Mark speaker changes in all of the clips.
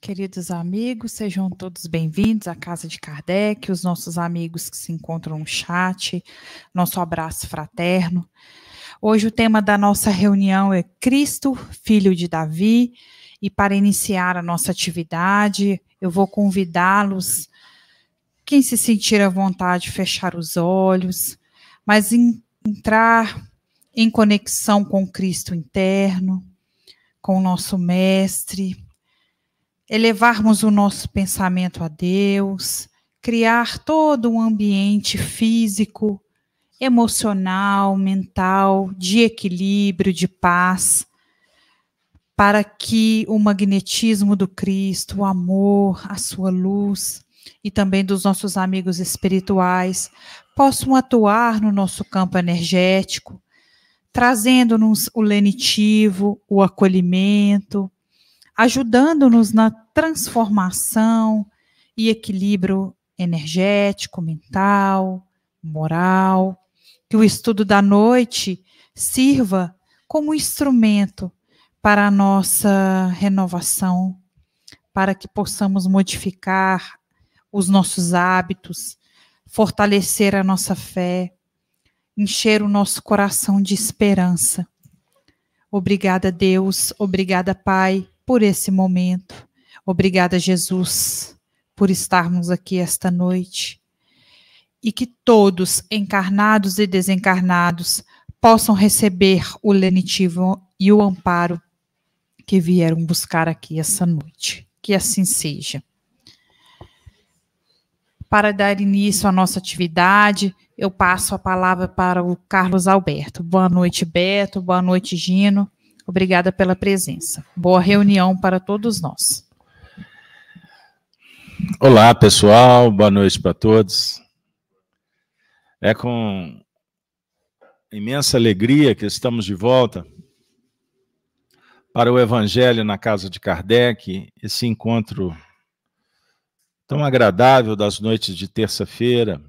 Speaker 1: queridos amigos, sejam todos bem-vindos à Casa de Kardec, os nossos amigos que se encontram no chat, nosso abraço fraterno. Hoje o tema da nossa reunião é Cristo, filho de Davi, e para iniciar a nossa atividade, eu vou convidá-los, quem se sentir à vontade, fechar os olhos, mas em, entrar em conexão com Cristo interno, com o nosso Mestre, elevarmos o nosso pensamento a Deus, criar todo um ambiente físico, emocional, mental, de equilíbrio, de paz, para que o magnetismo do Cristo, o amor, a sua luz e também dos nossos amigos espirituais possam atuar no nosso campo energético, trazendo-nos o lenitivo, o acolhimento, ajudando-nos na transformação e equilíbrio energético, mental, moral. Que o estudo da noite sirva como instrumento para a nossa renovação, para que possamos modificar os nossos hábitos, fortalecer a nossa fé, encher o nosso coração de esperança. Obrigada, Deus, obrigada, Pai, por esse momento. Obrigada, Jesus, por estarmos aqui esta noite. E que todos, encarnados e desencarnados, possam receber o lenitivo e o amparo que vieram buscar aqui essa noite. Que assim seja. Para dar início à nossa atividade, eu passo a palavra para o Carlos Alberto. Boa noite, Beto. Boa noite, Gino. Obrigada pela presença. Boa reunião para todos nós.
Speaker 2: Olá, pessoal. Boa noite para todos. É com imensa alegria que estamos de volta para o Evangelho na casa de Kardec, esse encontro tão agradável das noites de terça-feira,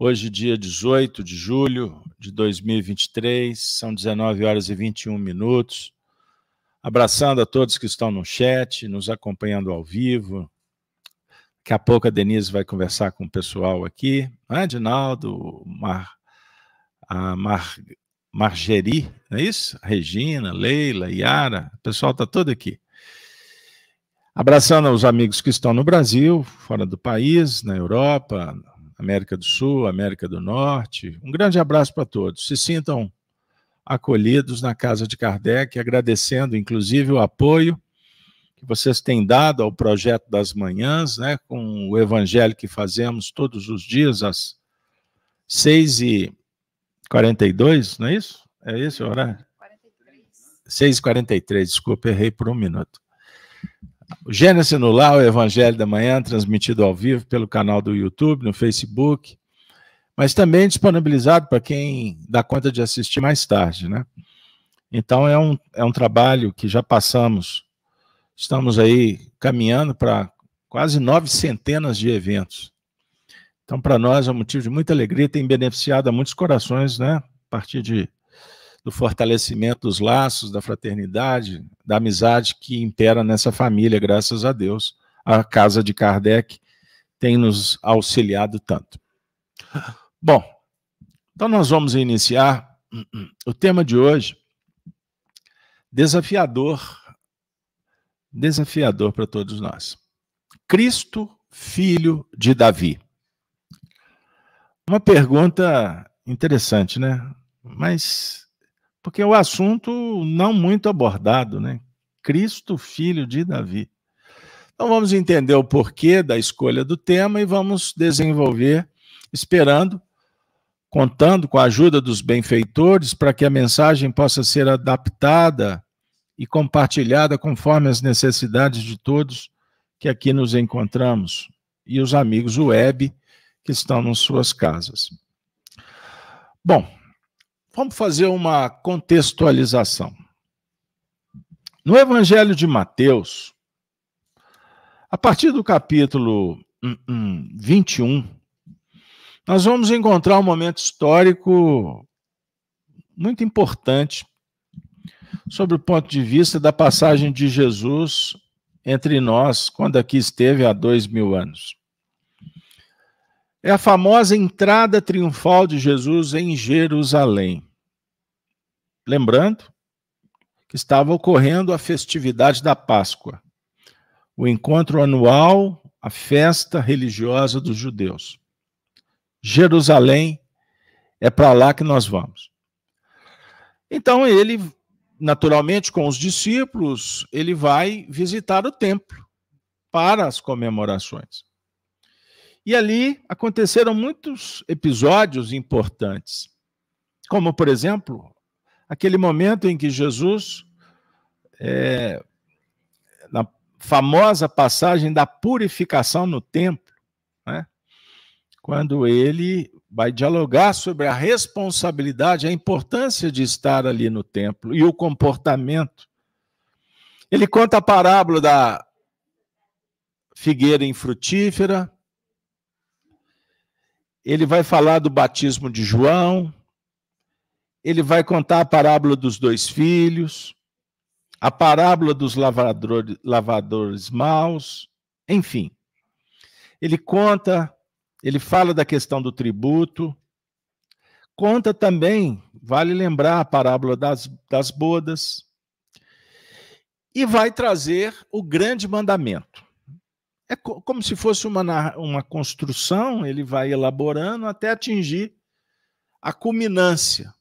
Speaker 2: Hoje, dia 18 de julho de 2023, são 19 horas e 21 minutos. Abraçando a todos que estão no chat, nos acompanhando ao vivo. Daqui a pouco a Denise vai conversar com o pessoal aqui. Adinaldo, Mar, a Mar, Margeri, não é isso? Regina, Leila, Yara, o pessoal está todo aqui. Abraçando os amigos que estão no Brasil, fora do país, na Europa, América do Sul, América do Norte. Um grande abraço para todos. Se sintam acolhidos na casa de Kardec, agradecendo inclusive o apoio que vocês têm dado ao projeto das manhãs, né, com o evangelho que fazemos todos os dias às 6h42, não é isso? É esse o horário? 6h43, desculpa, errei por um minuto. O Gênesis no Lar, o Evangelho da Manhã, transmitido ao vivo pelo canal do YouTube, no Facebook, mas também disponibilizado para quem dá conta de assistir mais tarde, né? Então é um, é um trabalho que já passamos, estamos aí caminhando para quase nove centenas de eventos. Então, para nós é um motivo de muita alegria, tem beneficiado a muitos corações, né? A partir de do fortalecimento dos laços, da fraternidade, da amizade que impera nessa família, graças a Deus. A casa de Kardec tem nos auxiliado tanto. Bom, então nós vamos iniciar o tema de hoje, desafiador, desafiador para todos nós. Cristo, filho de Davi. Uma pergunta interessante, né? Mas porque o assunto não muito abordado, né? Cristo, filho de Davi. Então vamos entender o porquê da escolha do tema e vamos desenvolver, esperando, contando com a ajuda dos benfeitores, para que a mensagem possa ser adaptada e compartilhada conforme as necessidades de todos que aqui nos encontramos e os amigos web que estão nas suas casas. Bom, Vamos fazer uma contextualização. No Evangelho de Mateus, a partir do capítulo 21, hum, hum, nós vamos encontrar um momento histórico muito importante sobre o ponto de vista da passagem de Jesus entre nós quando aqui esteve há dois mil anos. É a famosa entrada triunfal de Jesus em Jerusalém. Lembrando que estava ocorrendo a festividade da Páscoa, o encontro anual, a festa religiosa dos judeus. Jerusalém é para lá que nós vamos. Então ele, naturalmente, com os discípulos, ele vai visitar o templo para as comemorações. E ali aconteceram muitos episódios importantes, como, por exemplo, aquele momento em que Jesus, é, na famosa passagem da purificação no templo, né, quando ele vai dialogar sobre a responsabilidade, a importância de estar ali no templo e o comportamento. Ele conta a parábola da figueira infrutífera, ele vai falar do batismo de João, ele vai contar a parábola dos dois filhos, a parábola dos lavadores, lavadores maus, enfim. Ele conta ele fala da questão do tributo, conta também, vale lembrar a parábola das, das bodas, e vai trazer o grande mandamento. É como se fosse uma, uma construção, ele vai elaborando até atingir a culminância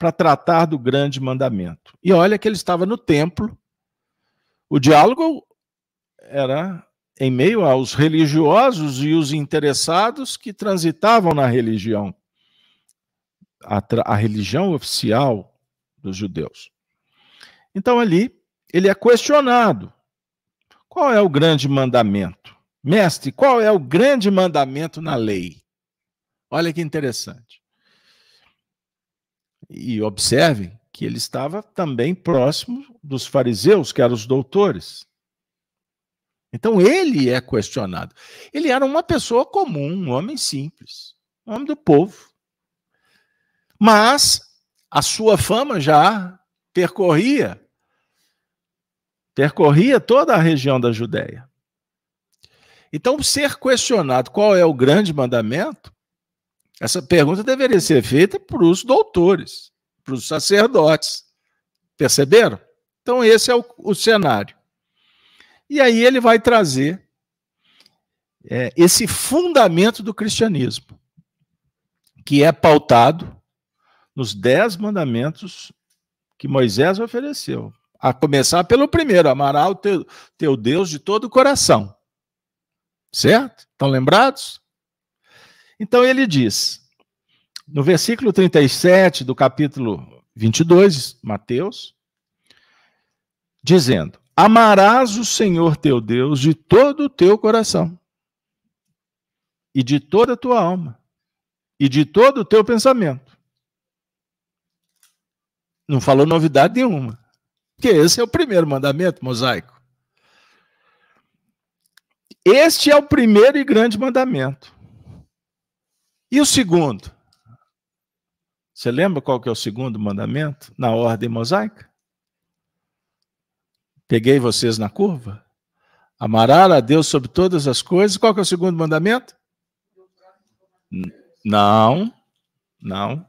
Speaker 2: para tratar do grande mandamento. E olha que ele estava no templo, o diálogo era em meio aos religiosos e os interessados que transitavam na religião, a, a religião oficial dos judeus. Então ali ele é questionado. Qual é o grande mandamento? Mestre, qual é o grande mandamento na lei? Olha que interessante. E observe que ele estava também próximo dos fariseus, que eram os doutores. Então ele é questionado. Ele era uma pessoa comum, um homem simples, um homem do povo. Mas a sua fama já percorria percorria toda a região da Judéia. Então, ser questionado qual é o grande mandamento, essa pergunta deveria ser feita para os doutores, para os sacerdotes. Perceberam? Então, esse é o, o cenário. E aí ele vai trazer é, esse fundamento do cristianismo, que é pautado nos dez mandamentos que Moisés ofereceu. A começar pelo primeiro: amará o teu, teu Deus de todo o coração. Certo? Estão lembrados? Então ele diz, no versículo 37 do capítulo 22, Mateus, dizendo: Amarás o Senhor teu Deus de todo o teu coração, e de toda a tua alma, e de todo o teu pensamento. Não falou novidade nenhuma, porque esse é o primeiro mandamento mosaico. Este é o primeiro e grande mandamento. E o segundo? Você lembra qual que é o segundo mandamento na ordem mosaica? Peguei vocês na curva? Amará a Deus sobre todas as coisas. Qual é o segundo mandamento? Não, não.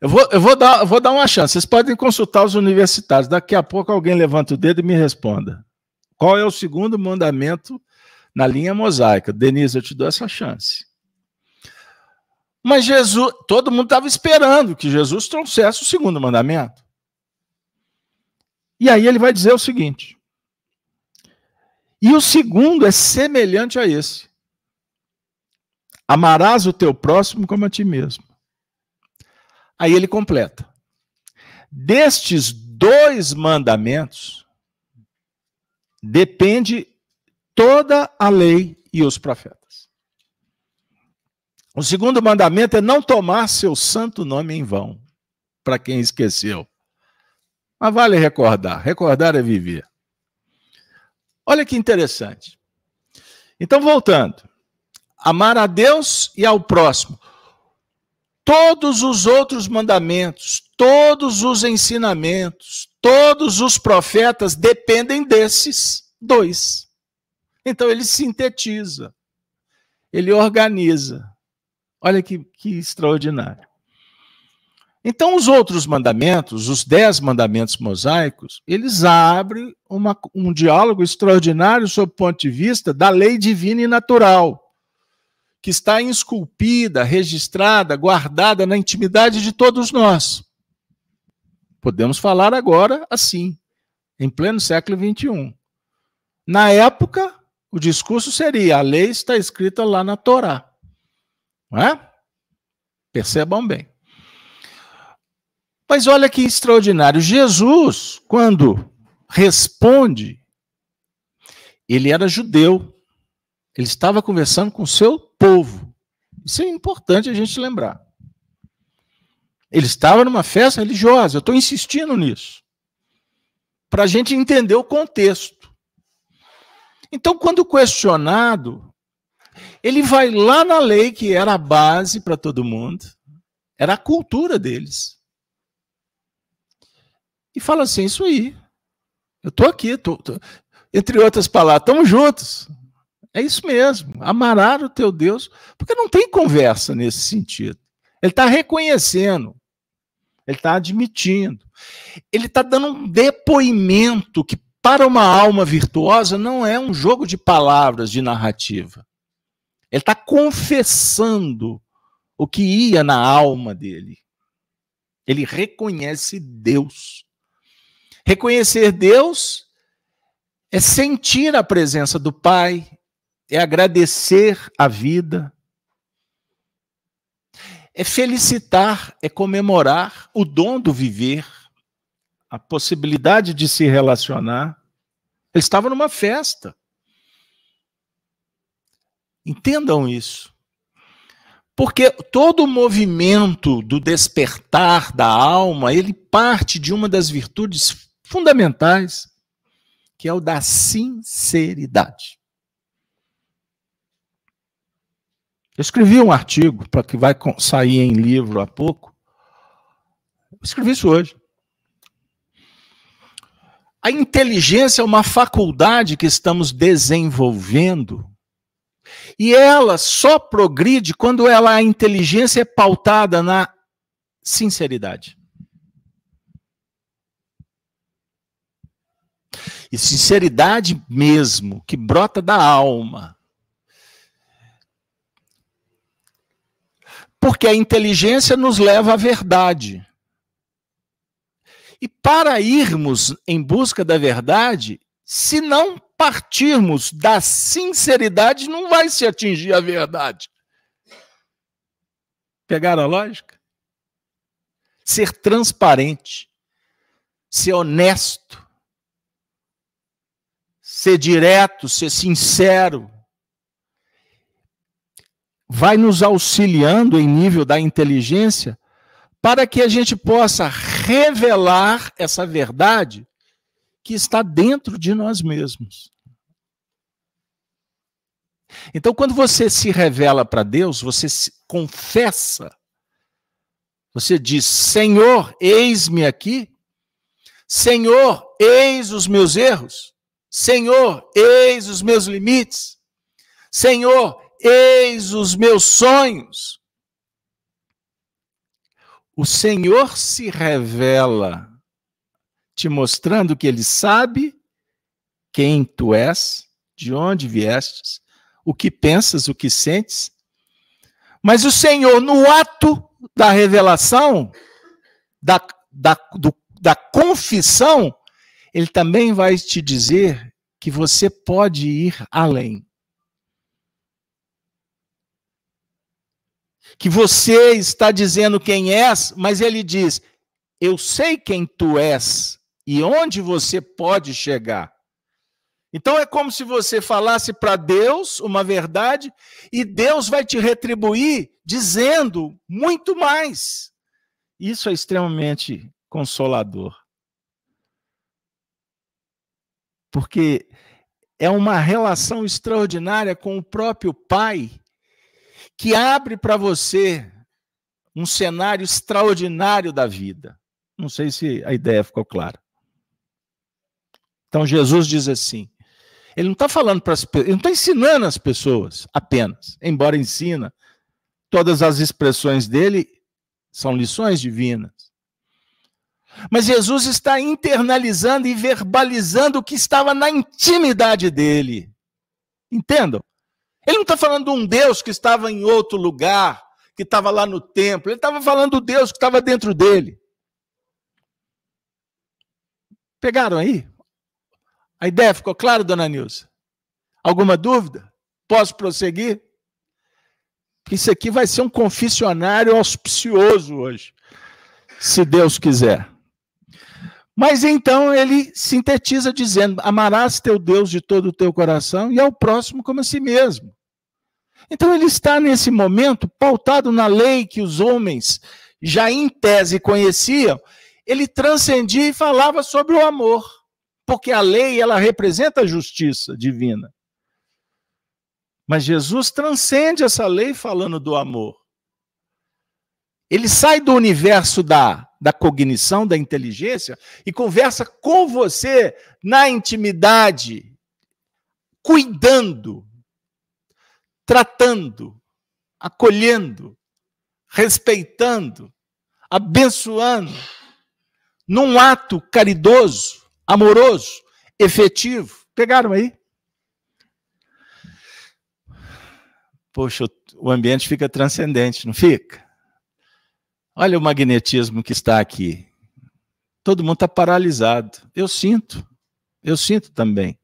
Speaker 2: Eu vou, eu vou, dar, eu vou dar uma chance. Vocês podem consultar os universitários. Daqui a pouco alguém levanta o dedo e me responda. Qual é o segundo mandamento na linha mosaica? Denise, eu te dou essa chance. Mas Jesus, todo mundo estava esperando que Jesus trouxesse o segundo mandamento. E aí ele vai dizer o seguinte: e o segundo é semelhante a esse: amarás o teu próximo como a ti mesmo. Aí ele completa: destes dois mandamentos depende toda a lei e os profetas. O segundo mandamento é não tomar seu santo nome em vão, para quem esqueceu. Mas vale recordar. Recordar é viver. Olha que interessante. Então, voltando. Amar a Deus e ao próximo. Todos os outros mandamentos, todos os ensinamentos, Todos os profetas dependem desses dois. Então ele sintetiza, ele organiza. Olha que, que extraordinário. Então, os outros mandamentos, os dez mandamentos mosaicos, eles abrem uma, um diálogo extraordinário sob o ponto de vista da lei divina e natural, que está esculpida, registrada, guardada na intimidade de todos nós. Podemos falar agora assim, em pleno século XXI. Na época, o discurso seria: a lei está escrita lá na Torá. Não é? Percebam bem. Mas olha que extraordinário. Jesus, quando responde, ele era judeu. Ele estava conversando com o seu povo. Isso é importante a gente lembrar. Ele estava numa festa religiosa. Eu estou insistindo nisso. Para a gente entender o contexto. Então, quando questionado, ele vai lá na lei, que era a base para todo mundo, era a cultura deles. E fala assim: Isso aí. Eu estou aqui, tô, tô, entre outras palavras, estamos juntos. É isso mesmo. Amarás o teu Deus, porque não tem conversa nesse sentido. Ele está reconhecendo ele está admitindo. Ele está dando um depoimento que, para uma alma virtuosa, não é um jogo de palavras, de narrativa. Ele está confessando o que ia na alma dele. Ele reconhece Deus. Reconhecer Deus é sentir a presença do Pai, é agradecer a vida, é felicitar, é comemorar o dom do viver, a possibilidade de se relacionar. Ele estava numa festa. Entendam isso. Porque todo o movimento do despertar da alma, ele parte de uma das virtudes fundamentais, que é o da sinceridade. Eu escrevi um artigo para que vai sair em livro há pouco. Eu escrevi isso hoje. A inteligência é uma faculdade que estamos desenvolvendo e ela só progride quando ela a inteligência é pautada na sinceridade. E sinceridade mesmo, que brota da alma. Porque a inteligência nos leva à verdade. E para irmos em busca da verdade, se não partirmos da sinceridade, não vai se atingir a verdade. Pegaram a lógica? Ser transparente, ser honesto, ser direto, ser sincero, vai nos auxiliando em nível da inteligência para que a gente possa revelar essa verdade que está dentro de nós mesmos. Então, quando você se revela para Deus, você se confessa, você diz: Senhor, eis-me aqui. Senhor, eis os meus erros. Senhor, eis os meus limites. Senhor, Eis os meus sonhos. O Senhor se revela, te mostrando que Ele sabe quem tu és, de onde viestes, o que pensas, o que sentes. Mas o Senhor, no ato da revelação, da, da, do, da confissão, Ele também vai te dizer que você pode ir além. que você está dizendo quem és, mas ele diz: Eu sei quem tu és e onde você pode chegar. Então é como se você falasse para Deus uma verdade e Deus vai te retribuir dizendo muito mais. Isso é extremamente consolador. Porque é uma relação extraordinária com o próprio Pai que abre para você um cenário extraordinário da vida. Não sei se a ideia ficou clara. Então Jesus diz assim: ele não está falando para as pessoas, ele não está ensinando as pessoas apenas, embora ensina. Todas as expressões dele são lições divinas. Mas Jesus está internalizando e verbalizando o que estava na intimidade dele. Entendam? Ele não está falando de um Deus que estava em outro lugar, que estava lá no templo. Ele estava falando do Deus que estava dentro dele. Pegaram aí? A ideia ficou clara, dona Nilza? Alguma dúvida? Posso prosseguir? Isso aqui vai ser um confessionário auspicioso hoje, se Deus quiser. Mas então ele sintetiza dizendo: Amarás teu Deus de todo o teu coração e ao próximo como a si mesmo. Então ele está nesse momento pautado na lei que os homens já em tese conheciam, ele transcendia e falava sobre o amor, porque a lei ela representa a justiça divina. Mas Jesus transcende essa lei falando do amor. Ele sai do universo da, da cognição, da inteligência, e conversa com você na intimidade, cuidando, tratando, acolhendo, respeitando, abençoando, num ato caridoso, amoroso, efetivo. Pegaram aí? Poxa, o ambiente fica transcendente, não fica? Olha o magnetismo que está aqui. Todo mundo está paralisado. Eu sinto. Eu sinto também.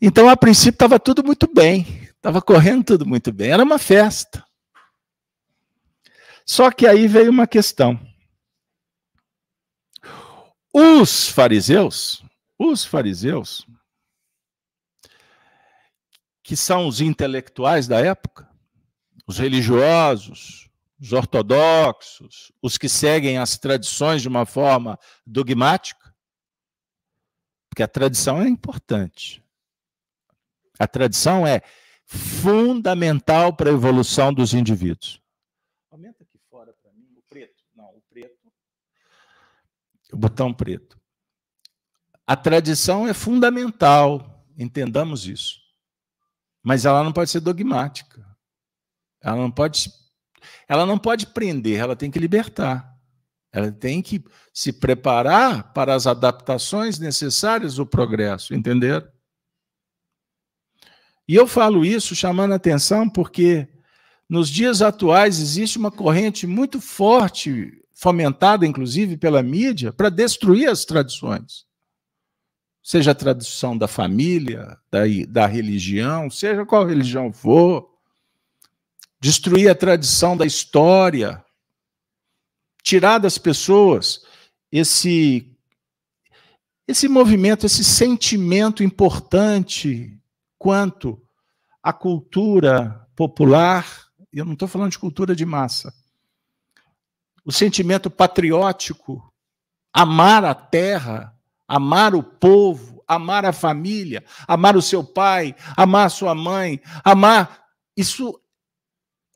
Speaker 2: Então, a princípio, estava tudo muito bem. Estava correndo tudo muito bem. Era uma festa. Só que aí veio uma questão. Os fariseus, os fariseus, que são os intelectuais da época, os religiosos, os ortodoxos, os que seguem as tradições de uma forma dogmática, porque a tradição é importante. A tradição é fundamental para a evolução dos indivíduos. Aumenta aqui fora para mim o preto. Não, o preto. Botão preto. A tradição é fundamental, entendamos isso. Mas ela não pode ser dogmática. Ela não pode, ela não pode prender, ela tem que libertar. Ela tem que se preparar para as adaptações necessárias do progresso, entenderam? E eu falo isso chamando atenção porque nos dias atuais existe uma corrente muito forte, fomentada inclusive pela mídia, para destruir as tradições. Seja a tradição da família, da, da religião, seja qual religião for, destruir a tradição da história, tirar das pessoas esse esse movimento, esse sentimento importante quanto à cultura popular, eu não estou falando de cultura de massa, o sentimento patriótico, amar a terra, amar o povo, amar a família, amar o seu pai, amar a sua mãe, amar. Isso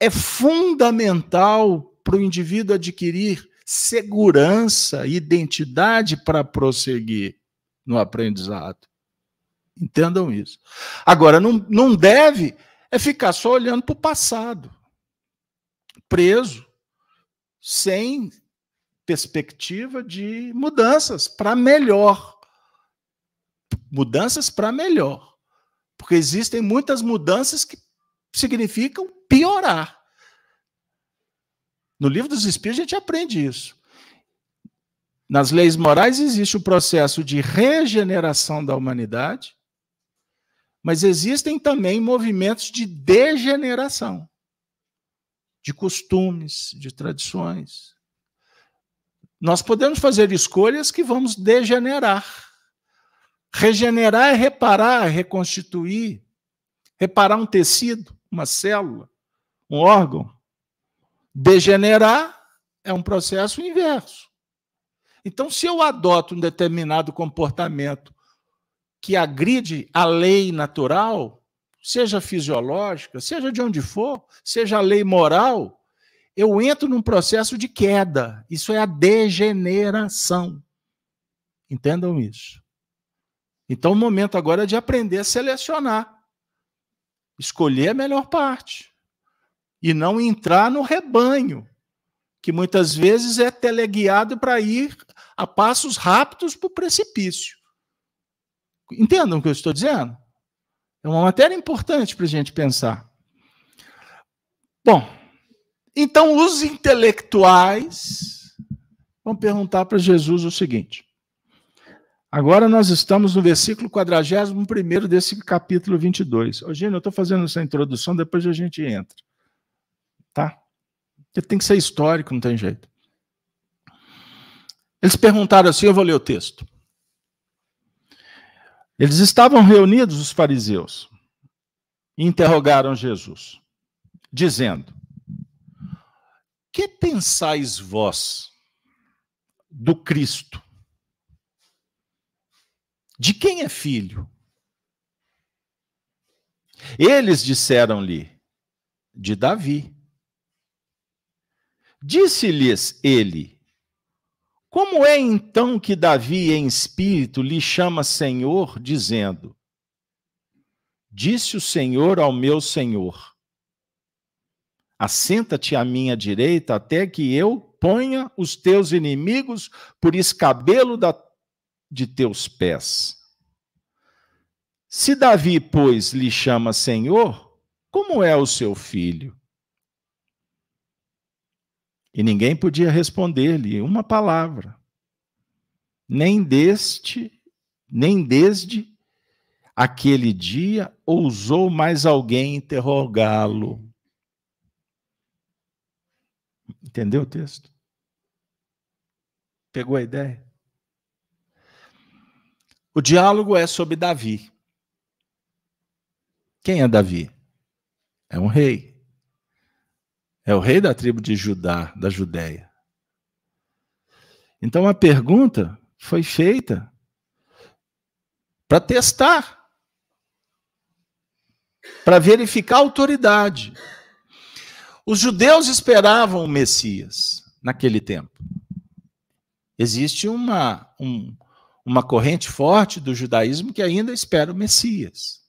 Speaker 2: é fundamental para o indivíduo adquirir segurança, identidade para prosseguir no aprendizado. Entendam isso. Agora, não, não deve é ficar só olhando para o passado, preso, sem perspectiva de mudanças para melhor. Mudanças para melhor. Porque existem muitas mudanças que significam piorar. No livro dos Espíritos a gente aprende isso. Nas leis morais existe o processo de regeneração da humanidade, mas existem também movimentos de degeneração de costumes, de tradições. Nós podemos fazer escolhas que vamos degenerar. Regenerar é reparar, é reconstituir, reparar um tecido, uma célula, um órgão. Degenerar é um processo inverso. Então, se eu adoto um determinado comportamento que agride a lei natural, seja fisiológica, seja de onde for, seja a lei moral, eu entro num processo de queda. Isso é a degeneração. Entendam isso. Então, o momento agora é de aprender a selecionar, escolher a melhor parte e não entrar no rebanho, que muitas vezes é teleguiado para ir a passos rápidos para o precipício. Entendam o que eu estou dizendo? É uma matéria importante para a gente pensar. Bom, então os intelectuais vão perguntar para Jesus o seguinte. Agora nós estamos no versículo 41 desse capítulo 22. Ô, Gino, eu estou fazendo essa introdução, depois a gente entra. Tá? Porque tem que ser histórico, não tem jeito. Eles perguntaram assim, eu vou ler o texto. Eles estavam reunidos, os fariseus, e interrogaram Jesus, dizendo: Que pensais vós do Cristo? De quem é filho? Eles disseram-lhe: De Davi. Disse-lhes ele: como é então que Davi, em espírito, lhe chama Senhor, dizendo: Disse o Senhor ao meu Senhor: Assenta-te à minha direita, até que eu ponha os teus inimigos por escabelo da, de teus pés. Se Davi, pois, lhe chama Senhor, como é o seu filho? E ninguém podia responder-lhe uma palavra. Nem deste, nem desde aquele dia ousou mais alguém interrogá-lo. Entendeu o texto? Pegou a ideia? O diálogo é sobre Davi. Quem é Davi? É um rei. É o rei da tribo de Judá, da Judéia. Então a pergunta foi feita para testar, para verificar a autoridade. Os judeus esperavam o Messias naquele tempo. Existe uma, um, uma corrente forte do judaísmo que ainda espera o Messias.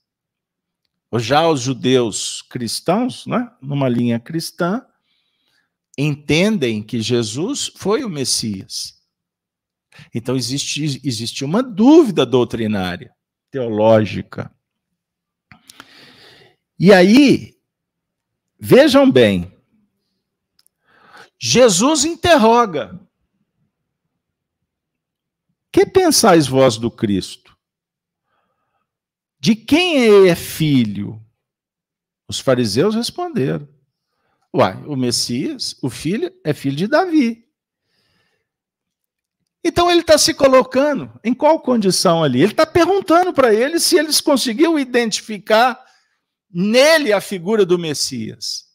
Speaker 2: Já os judeus cristãos, né, numa linha cristã, entendem que Jesus foi o Messias. Então existe, existe uma dúvida doutrinária, teológica. E aí, vejam bem, Jesus interroga: Que pensais vós do Cristo? De quem é filho? Os fariseus responderam: Uai, o Messias, o filho, é filho de Davi. Então ele está se colocando em qual condição ali? Ele está perguntando para eles se eles conseguiram identificar nele a figura do Messias.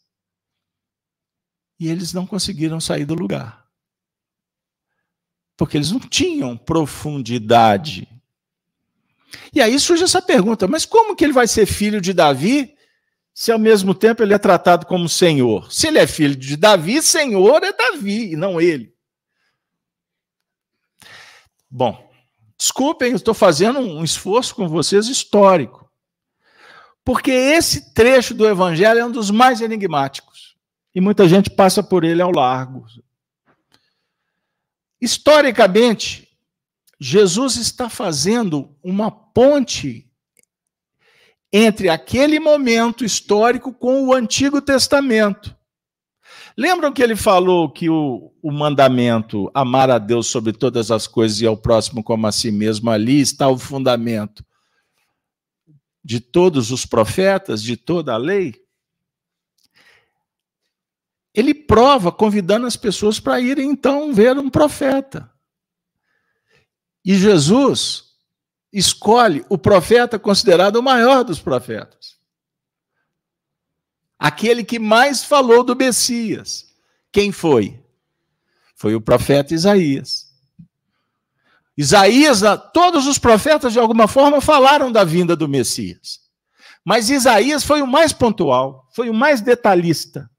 Speaker 2: E eles não conseguiram sair do lugar. Porque eles não tinham profundidade. E aí surge essa pergunta: mas como que ele vai ser filho de Davi se ao mesmo tempo ele é tratado como Senhor? Se ele é filho de Davi, Senhor é Davi, e não ele. Bom, desculpem, eu estou fazendo um esforço com vocês histórico. Porque esse trecho do Evangelho é um dos mais enigmáticos. E muita gente passa por ele ao largo. Historicamente, Jesus está fazendo uma ponte entre aquele momento histórico com o Antigo Testamento. Lembram que ele falou que o, o, mandamento amar a Deus sobre todas as coisas e ao próximo como a si mesmo, ali está o fundamento de todos os profetas, de toda a lei? Ele prova convidando as pessoas para irem então ver um profeta. E Jesus escolhe o profeta considerado o maior dos profetas. Aquele que mais falou do Messias. Quem foi? Foi o profeta Isaías. Isaías, todos os profetas de alguma forma falaram da vinda do Messias. Mas Isaías foi o mais pontual, foi o mais detalhista.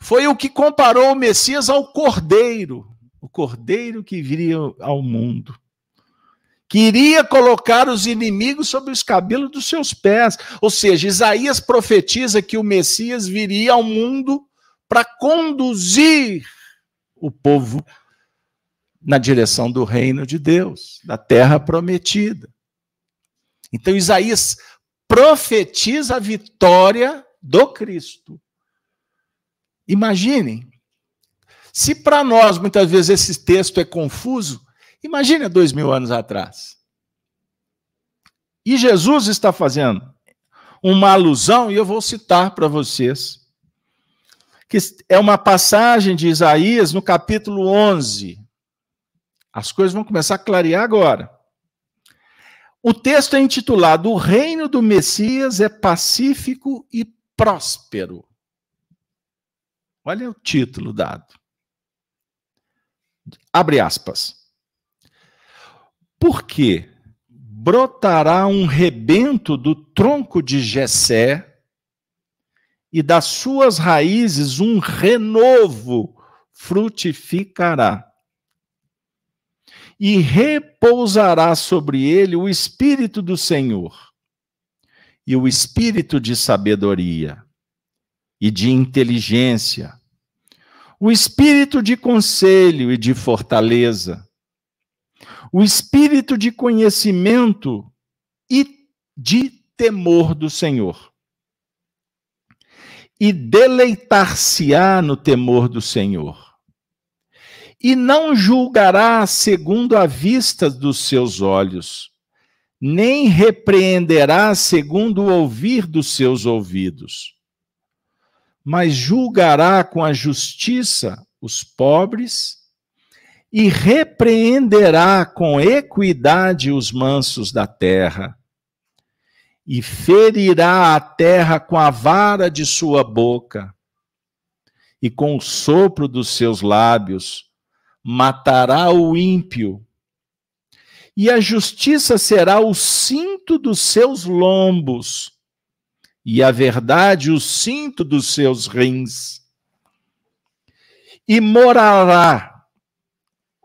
Speaker 2: Foi o que comparou o Messias ao cordeiro, o cordeiro que viria ao mundo. Queria colocar os inimigos sobre os cabelos dos seus pés. Ou seja, Isaías profetiza que o Messias viria ao mundo para conduzir o povo na direção do reino de Deus, da terra prometida. Então, Isaías profetiza a vitória do Cristo. Imaginem, se para nós muitas vezes esse texto é confuso, imagine dois mil anos atrás. E Jesus está fazendo uma alusão, e eu vou citar para vocês, que é uma passagem de Isaías no capítulo 11. As coisas vão começar a clarear agora. O texto é intitulado O Reino do Messias é Pacífico e Próspero. Olha o título dado. Abre aspas. Porque brotará um rebento do tronco de Jessé e das suas raízes um renovo frutificará. E repousará sobre ele o espírito do Senhor e o espírito de sabedoria e de inteligência, o espírito de conselho e de fortaleza, o espírito de conhecimento e de temor do Senhor. E deleitar-se-á no temor do Senhor. E não julgará segundo a vista dos seus olhos, nem repreenderá segundo o ouvir dos seus ouvidos mas julgará com a justiça os pobres e repreenderá com equidade os mansos da terra. E ferirá a terra com a vara de sua boca, e com o sopro dos seus lábios matará o ímpio, e a justiça será o cinto dos seus lombos e a verdade o cinto dos seus rins. E morará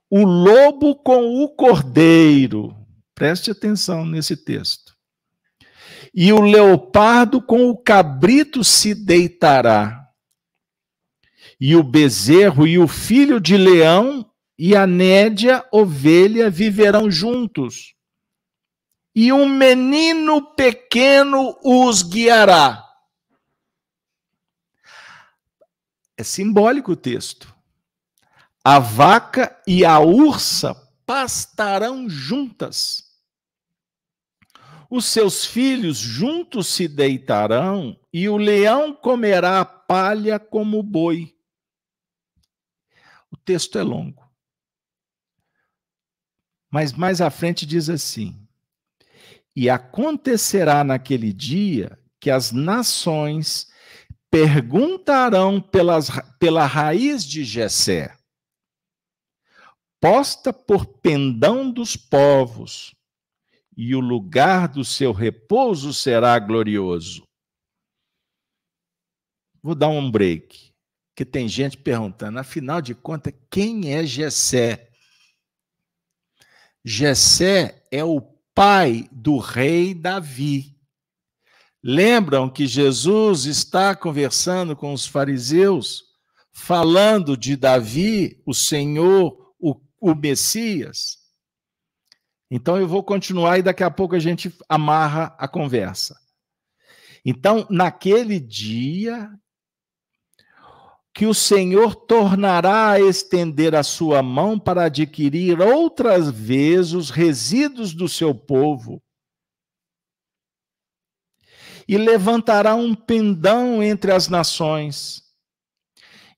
Speaker 2: o lobo com o cordeiro. Preste atenção nesse texto. E o leopardo com o cabrito se deitará. E o bezerro e o filho de leão e a nédia ovelha viverão juntos e um menino pequeno os guiará. É simbólico o texto. A vaca e a ursa pastarão juntas. Os seus filhos juntos se deitarão, e o leão comerá a palha como o boi. O texto é longo. Mas mais à frente diz assim: e acontecerá naquele dia que as nações perguntarão pelas, pela raiz de Jessé, posta por pendão dos povos, e o lugar do seu repouso será glorioso. Vou dar um break, que tem gente perguntando, afinal de contas, quem é Jessé? Jessé é o pai do rei Davi. Lembram que Jesus está conversando com os fariseus, falando de Davi, o Senhor, o, o Messias? Então eu vou continuar e daqui a pouco a gente amarra a conversa. Então, naquele dia, que o Senhor tornará a estender a sua mão para adquirir outras vezes os resíduos do seu povo. E levantará um pendão entre as nações,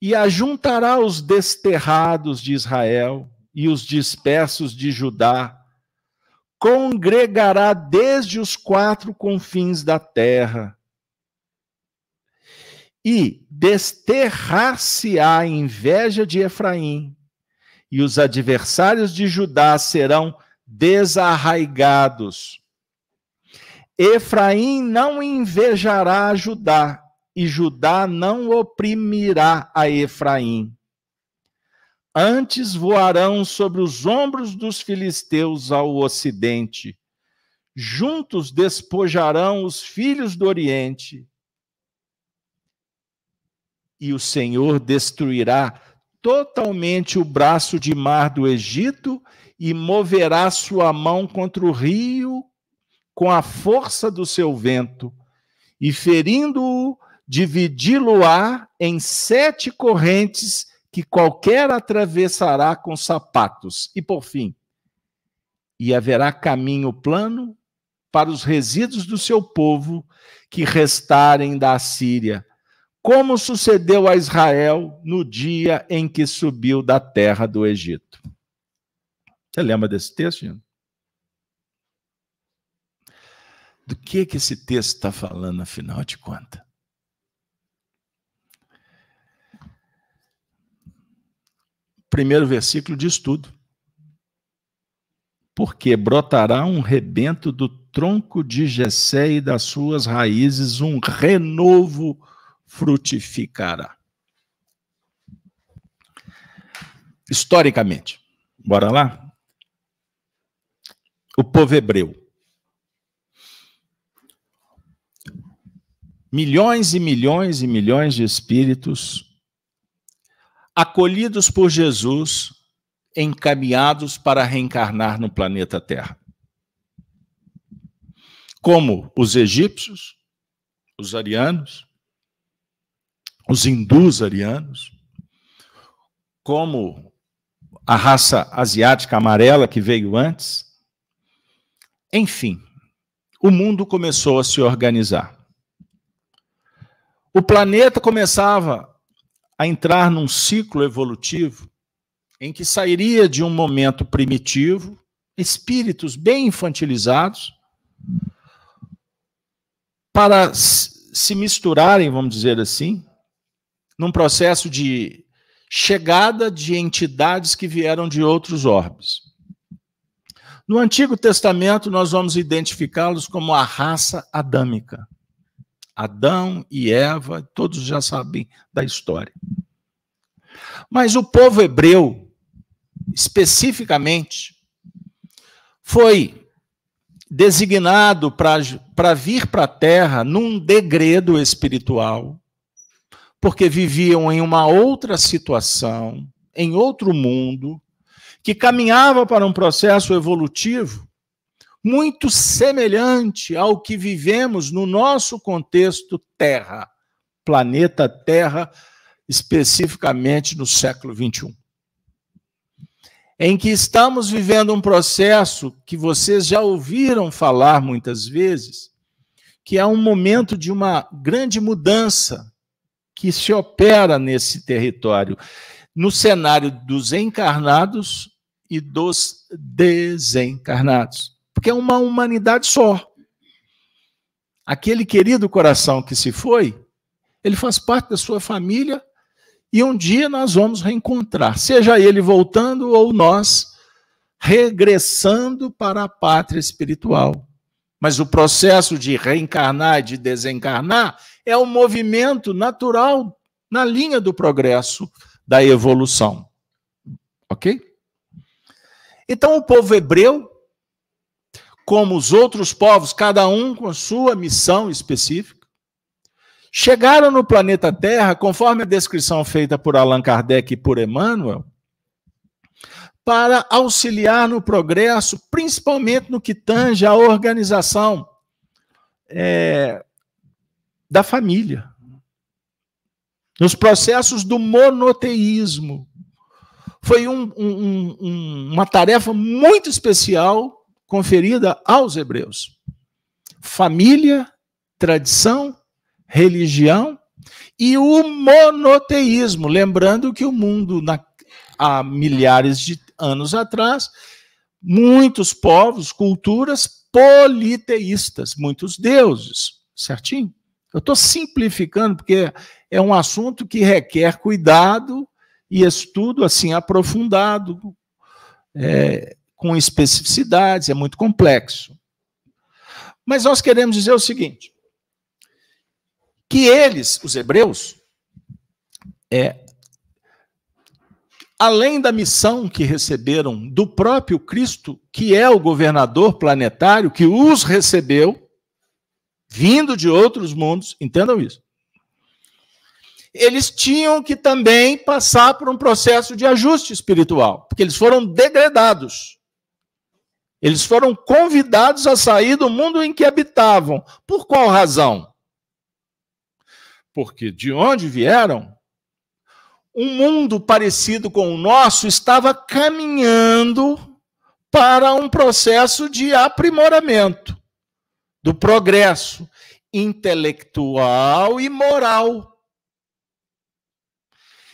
Speaker 2: e ajuntará os desterrados de Israel e os dispersos de Judá, congregará desde os quatro confins da terra e desterrar-se-á a inveja de Efraim, e os adversários de Judá serão desarraigados. Efraim não invejará Judá, e Judá não oprimirá a Efraim. Antes voarão sobre os ombros dos filisteus ao ocidente. Juntos despojarão os filhos do oriente. E o Senhor destruirá totalmente o braço de mar do Egito e moverá sua mão contra o rio com a força do seu vento, e ferindo-o, dividi-lo-á em sete correntes que qualquer atravessará com sapatos. E por fim, e haverá caminho plano para os resíduos do seu povo que restarem da Síria, como sucedeu a Israel no dia em que subiu da terra do Egito. Você lembra desse texto, gente? Do que que esse texto está falando, afinal de contas? primeiro versículo diz tudo. Porque brotará um rebento do tronco de Jessé e das suas raízes um renovo frutificará. Historicamente, bora lá? O povo hebreu. Milhões e milhões e milhões de espíritos acolhidos por Jesus, encaminhados para reencarnar no planeta Terra. Como os egípcios, os arianos, os hindus arianos, como a raça asiática amarela que veio antes. Enfim, o mundo começou a se organizar. O planeta começava a entrar num ciclo evolutivo em que sairia de um momento primitivo, espíritos bem infantilizados, para se misturarem, vamos dizer assim, num processo de chegada de entidades que vieram de outros orbes. No Antigo Testamento, nós vamos identificá-los como a raça adâmica. Adão e Eva, todos já sabem da história. Mas o povo hebreu, especificamente, foi designado para vir para a terra num degredo espiritual, porque viviam em uma outra situação, em outro mundo, que caminhava para um processo evolutivo muito semelhante ao que vivemos no nosso contexto Terra, planeta Terra, especificamente no século 21. Em que estamos vivendo um processo que vocês já ouviram falar muitas vezes, que é um momento de uma grande mudança que se opera nesse território, no cenário dos encarnados e dos desencarnados porque é uma humanidade só. Aquele querido coração que se foi, ele faz parte da sua família e um dia nós vamos reencontrar, seja ele voltando ou nós regressando para a pátria espiritual. Mas o processo de reencarnar e de desencarnar é um movimento natural na linha do progresso, da evolução. Ok? Então, o povo hebreu como os outros povos, cada um com sua missão específica, chegaram no planeta Terra, conforme a descrição feita por Allan Kardec e por Emmanuel, para auxiliar no progresso, principalmente no que tange a organização é, da família, nos processos do monoteísmo. Foi um, um, um, uma tarefa muito especial conferida aos hebreus. Família, tradição, religião e o monoteísmo. Lembrando que o mundo, na, há milhares de anos atrás, muitos povos, culturas politeístas, muitos deuses, certinho? Eu estou simplificando porque é um assunto que requer cuidado e estudo assim aprofundado. É, com especificidades, é muito complexo. Mas nós queremos dizer o seguinte: que eles, os hebreus, é, além da missão que receberam do próprio Cristo, que é o governador planetário, que os recebeu, vindo de outros mundos, entendam isso. Eles tinham que também passar por um processo de ajuste espiritual, porque eles foram degradados. Eles foram convidados a sair do mundo em que habitavam. Por qual razão? Porque de onde vieram, um mundo parecido com o nosso estava caminhando para um processo de aprimoramento do progresso intelectual e moral.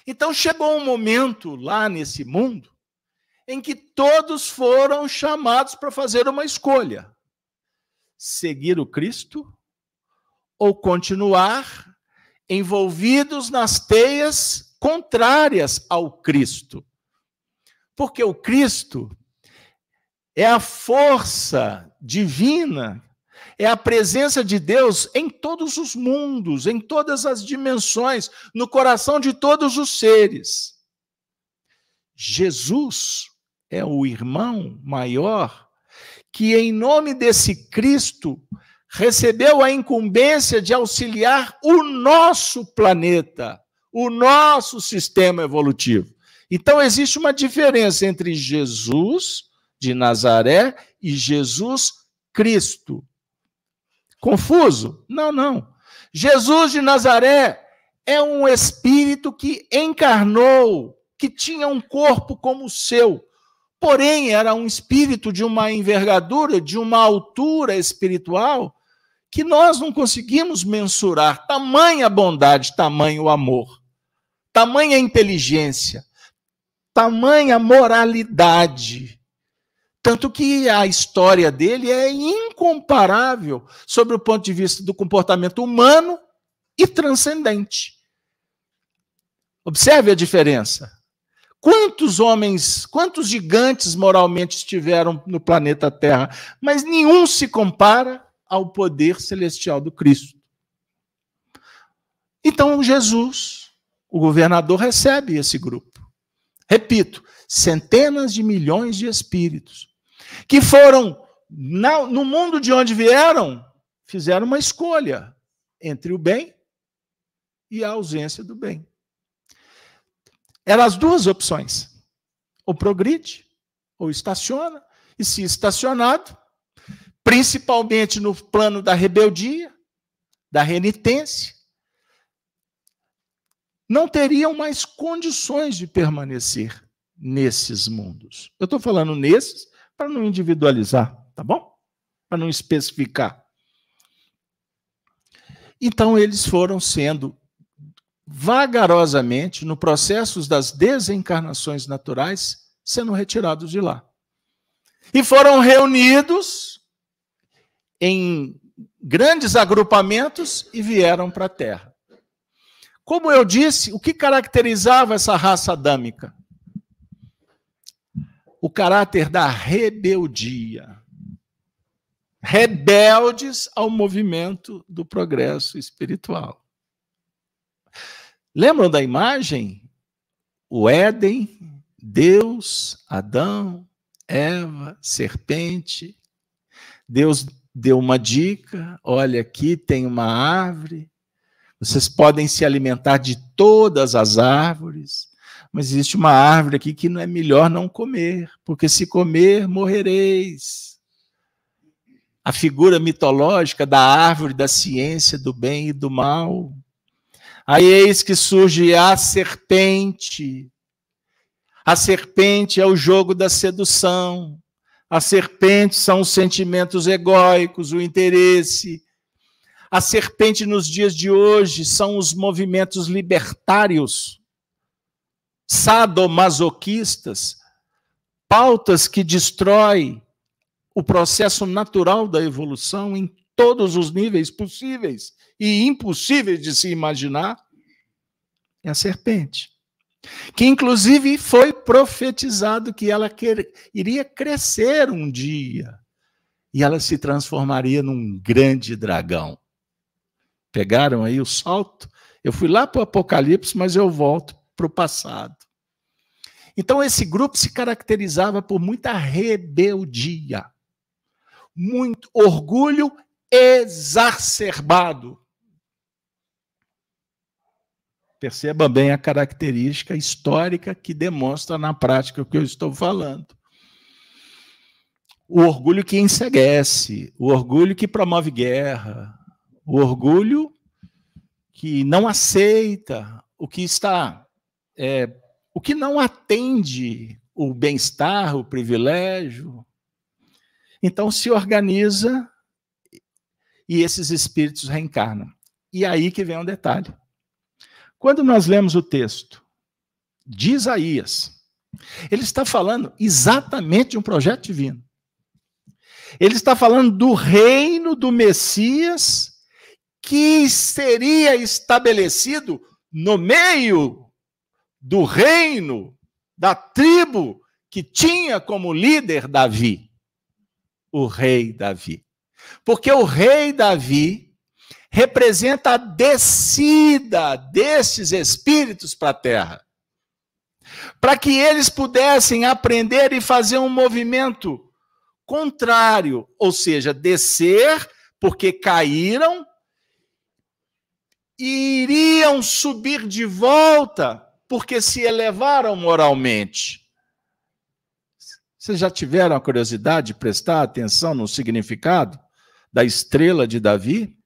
Speaker 2: Então chegou um momento lá nesse mundo em que todos foram chamados para fazer uma escolha: seguir o Cristo ou continuar envolvidos nas teias contrárias ao Cristo. Porque o Cristo é a força divina, é a presença de Deus em todos os mundos, em todas as dimensões, no coração de todos os seres. Jesus é o irmão maior que, em nome desse Cristo, recebeu a incumbência de auxiliar o nosso planeta o nosso sistema evolutivo. Então, existe uma diferença entre Jesus de Nazaré e Jesus Cristo. Confuso? Não, não. Jesus de Nazaré é um espírito que encarnou, que tinha um corpo como o seu, porém era um espírito de uma envergadura, de uma altura espiritual que nós não conseguimos mensurar. Tamanha bondade, tamanho amor tamanha inteligência, tamanha moralidade. Tanto que a história dele é incomparável sobre o ponto de vista do comportamento humano e transcendente. Observe a diferença. Quantos homens, quantos gigantes moralmente estiveram no planeta Terra, mas nenhum se compara ao poder celestial do Cristo. Então, Jesus o governador recebe esse grupo. Repito, centenas de milhões de espíritos que foram no mundo de onde vieram, fizeram uma escolha entre o bem e a ausência do bem. Eram as duas opções. Ou progride, ou estaciona, e se estacionado, principalmente no plano da rebeldia, da renitência, não teriam mais condições de permanecer nesses mundos. Eu estou falando nesses para não individualizar, tá bom? Para não especificar. Então, eles foram sendo vagarosamente, no processo das desencarnações naturais, sendo retirados de lá. E foram reunidos em grandes agrupamentos e vieram para a Terra. Como eu disse, o que caracterizava essa raça adâmica? O caráter da rebeldia. Rebeldes ao movimento do progresso espiritual. Lembram da imagem? O Éden, Deus, Adão, Eva, serpente. Deus deu uma dica: olha, aqui tem uma árvore, vocês podem se alimentar de todas as árvores, mas existe uma árvore aqui que não é melhor não comer, porque se comer, morrereis. A figura mitológica da árvore da ciência do bem e do mal. Aí eis que surge a serpente. A serpente é o jogo da sedução. A serpente são os sentimentos egóicos, o interesse, a serpente nos dias de hoje são os movimentos libertários, sadomasoquistas, pautas que destroem o processo natural da evolução em todos os níveis possíveis e impossíveis de se imaginar. É a serpente. Que inclusive foi profetizado que ela quer, iria crescer um dia e ela se transformaria num grande dragão. Pegaram aí o salto? Eu fui lá para o Apocalipse, mas eu volto para o passado. Então, esse grupo se caracterizava por muita rebeldia, muito orgulho exacerbado. Perceba bem a característica histórica que demonstra na prática o que eu estou falando. O orgulho que enseguece, o orgulho que promove guerra, o orgulho que não aceita o que está, é, o que não atende o bem-estar, o privilégio. Então se organiza e esses espíritos reencarnam. E aí que vem um detalhe. Quando nós lemos o texto de Isaías, ele está falando exatamente de um projeto divino. Ele está falando do reino do Messias que seria estabelecido no meio do reino da tribo que tinha como líder Davi, o rei Davi. Porque o rei Davi representa a descida desses espíritos para a terra. Para que eles pudessem aprender e fazer um movimento contrário, ou seja, descer porque caíram e iriam subir de volta porque se elevaram moralmente. Vocês já tiveram a curiosidade de prestar atenção no significado da estrela de Davi?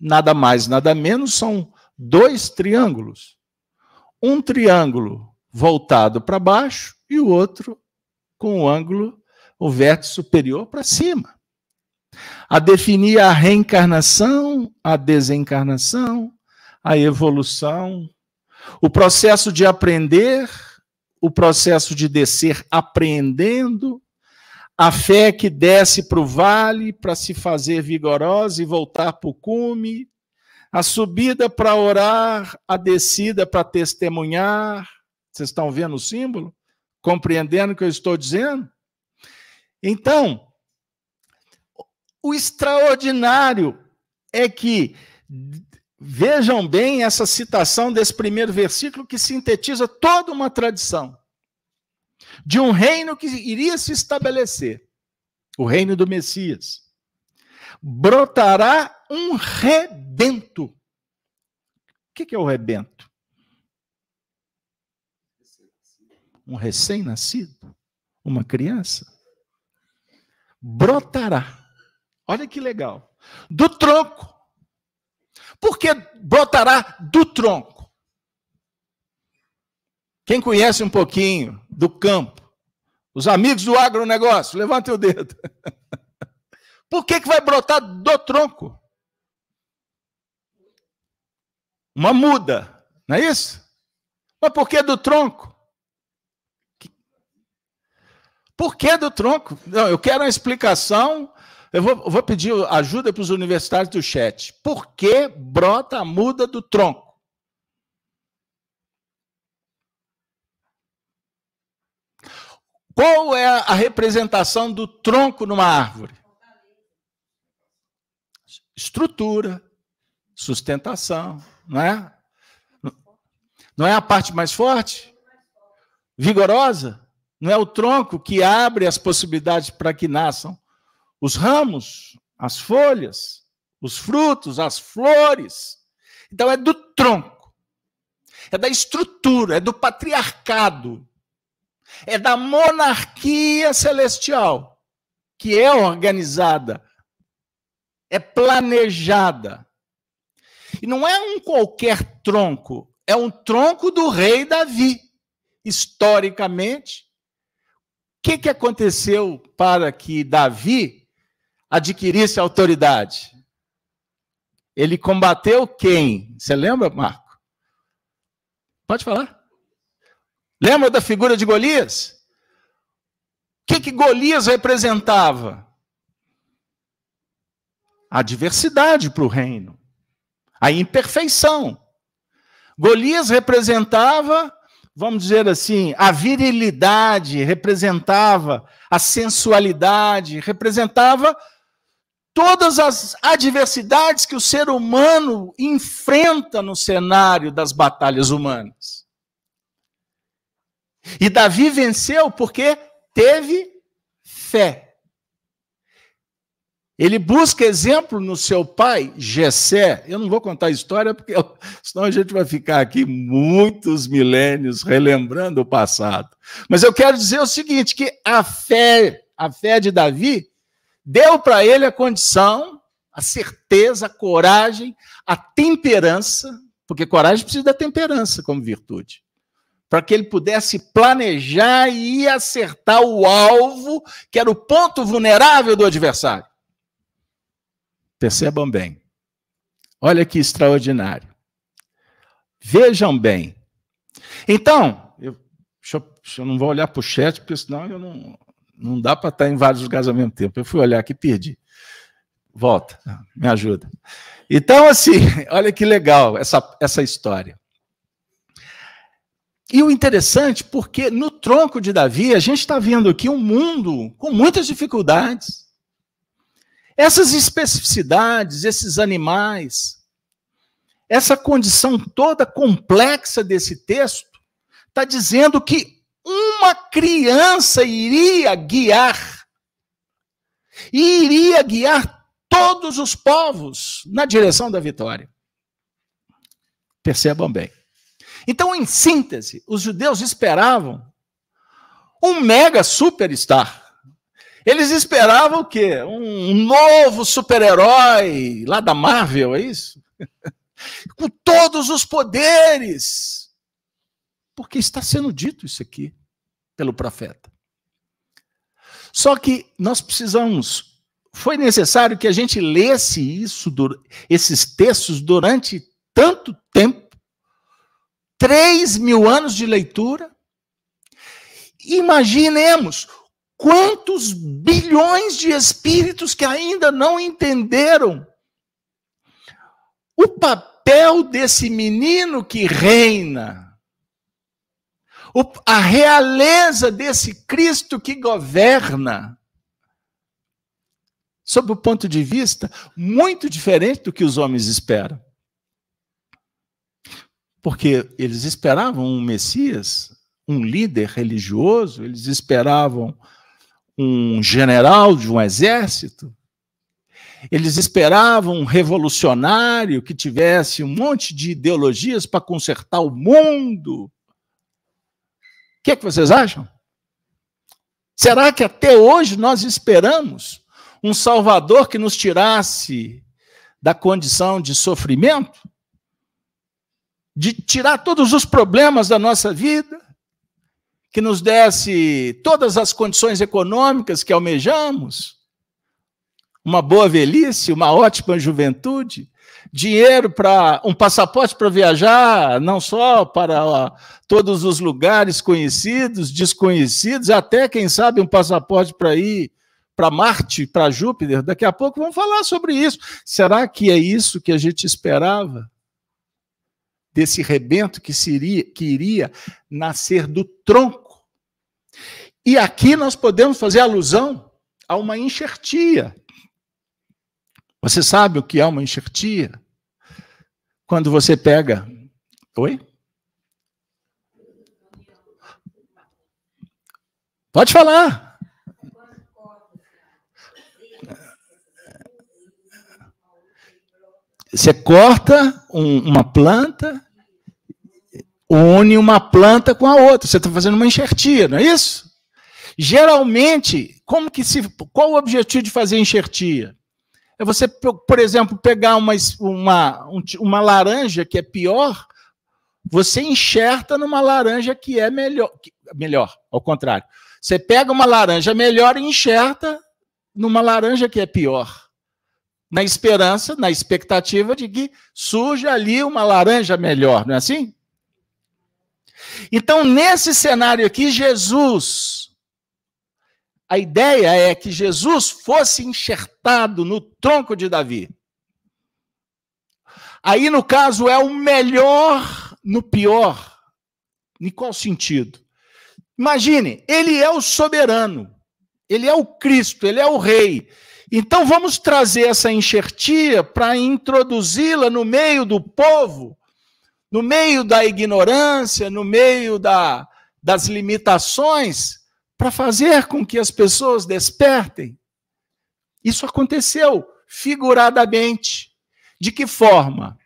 Speaker 2: nada mais, nada menos, são dois triângulos. Um triângulo voltado para baixo e o outro com o ângulo, o vértice superior para cima. A definir a reencarnação, a desencarnação, a evolução, o processo de aprender, o processo de descer apreendendo, a fé que desce para o vale para se fazer vigorosa e voltar para o cume, a subida para orar, a descida para testemunhar. Vocês estão vendo o símbolo? Compreendendo o que eu estou dizendo? Então, o extraordinário é que, vejam bem essa citação desse primeiro versículo que sintetiza toda uma tradição de um reino que iria se estabelecer o reino do Messias. Brotará um rebento. O que é o rebento? Um recém-nascido? Uma criança? Brotará. Olha que legal. Do tronco. Por que brotará do tronco? Quem conhece um pouquinho do campo, os amigos do agronegócio, levantem o dedo. Por que, que vai brotar do tronco? Uma muda, não é isso? Mas por que do tronco? Por que do tronco? Não, eu quero uma explicação. Eu vou, vou pedir ajuda para os universitários do chat. Por que brota a muda do tronco? Qual é a representação do tronco numa árvore? Estrutura, sustentação, não é? Não é a parte mais forte? Vigorosa? Não é o tronco que abre as possibilidades para que nasçam os ramos, as folhas, os frutos, as flores. Então é do tronco, é da estrutura, é do patriarcado é da monarquia celestial, que é organizada, é planejada. E não é um qualquer tronco, é um tronco do rei Davi. Historicamente, o que, que aconteceu para que Davi adquirisse autoridade? Ele combateu quem? Você lembra, Marco? Pode falar. Lembra da figura de Golias? O que, que Golias representava? A diversidade para o reino, a imperfeição. Golias representava, vamos dizer assim, a virilidade, representava a sensualidade, representava todas as adversidades que o ser humano enfrenta no cenário das batalhas humanas. E Davi venceu porque teve fé. Ele busca exemplo no seu pai, Jessé. Eu não vou contar a história, porque senão a gente vai ficar aqui muitos milênios relembrando o passado. Mas eu quero dizer o seguinte: que a fé, a fé de Davi, deu para ele a condição, a certeza, a coragem, a temperança, porque coragem precisa da temperança como virtude para que ele pudesse planejar e acertar o alvo, que era o ponto vulnerável do adversário. Percebam bem. Olha que extraordinário. Vejam bem. Então, eu, eu, eu não vou olhar para o chat, porque senão eu não, não dá para estar em vários lugares ao mesmo tempo. Eu fui olhar aqui e perdi. Volta, me ajuda. Então, assim, olha que legal essa, essa história. E o interessante, porque no tronco de Davi, a gente está vendo aqui um mundo com muitas dificuldades. Essas especificidades, esses animais, essa condição toda complexa desse texto, está dizendo que uma criança iria guiar, e iria guiar todos os povos na direção da vitória. Percebam bem. Então, em síntese, os judeus esperavam um mega superstar. Eles esperavam o quê? Um novo super-herói lá da Marvel, é isso? Com todos os poderes. Porque está sendo dito isso aqui pelo profeta. Só que nós precisamos. Foi necessário que a gente lesse isso, esses textos durante tanto tempo Três mil anos de leitura. Imaginemos quantos bilhões de espíritos que ainda não entenderam o papel desse menino que reina, a realeza desse Cristo que governa, sob o ponto de vista muito diferente do que os homens esperam. Porque eles esperavam um Messias, um líder religioso, eles esperavam um general de um exército, eles esperavam um revolucionário que tivesse um monte de ideologias para consertar o mundo. O que, é que vocês acham? Será que até hoje nós esperamos um Salvador que nos tirasse da condição de sofrimento? de tirar todos os problemas da nossa vida, que nos desse todas as condições econômicas que almejamos, uma boa velhice, uma ótima juventude, dinheiro para um passaporte para viajar, não só para ó, todos os lugares conhecidos, desconhecidos, até quem sabe um passaporte para ir para Marte, para Júpiter. Daqui a pouco vamos falar sobre isso. Será que é isso que a gente esperava? desse rebento que, seria, que iria nascer do tronco. E aqui nós podemos fazer alusão a uma enxertia. Você sabe o que é uma enxertia? Quando você pega. Oi? Pode falar. Você corta um, uma planta, une uma planta com a outra. Você está fazendo uma enxertia, não é isso? Geralmente, como que se, qual o objetivo de fazer enxertia? É você, por exemplo, pegar uma, uma, uma laranja que é pior, você enxerta numa laranja que é melhor. Melhor, ao contrário. Você pega uma laranja melhor e enxerta numa laranja que é pior na esperança, na expectativa de que surja ali uma laranja melhor, não é assim? Então, nesse cenário aqui, Jesus, a ideia é que Jesus fosse enxertado no tronco de Davi. Aí, no caso, é o melhor no pior. Em qual sentido? Imagine, ele é o soberano, ele é o Cristo, ele é o rei. Então vamos trazer essa enxertia para introduzi-la no meio do povo, no meio da ignorância, no meio da, das limitações para fazer com que as pessoas despertem. Isso aconteceu figuradamente. De que forma?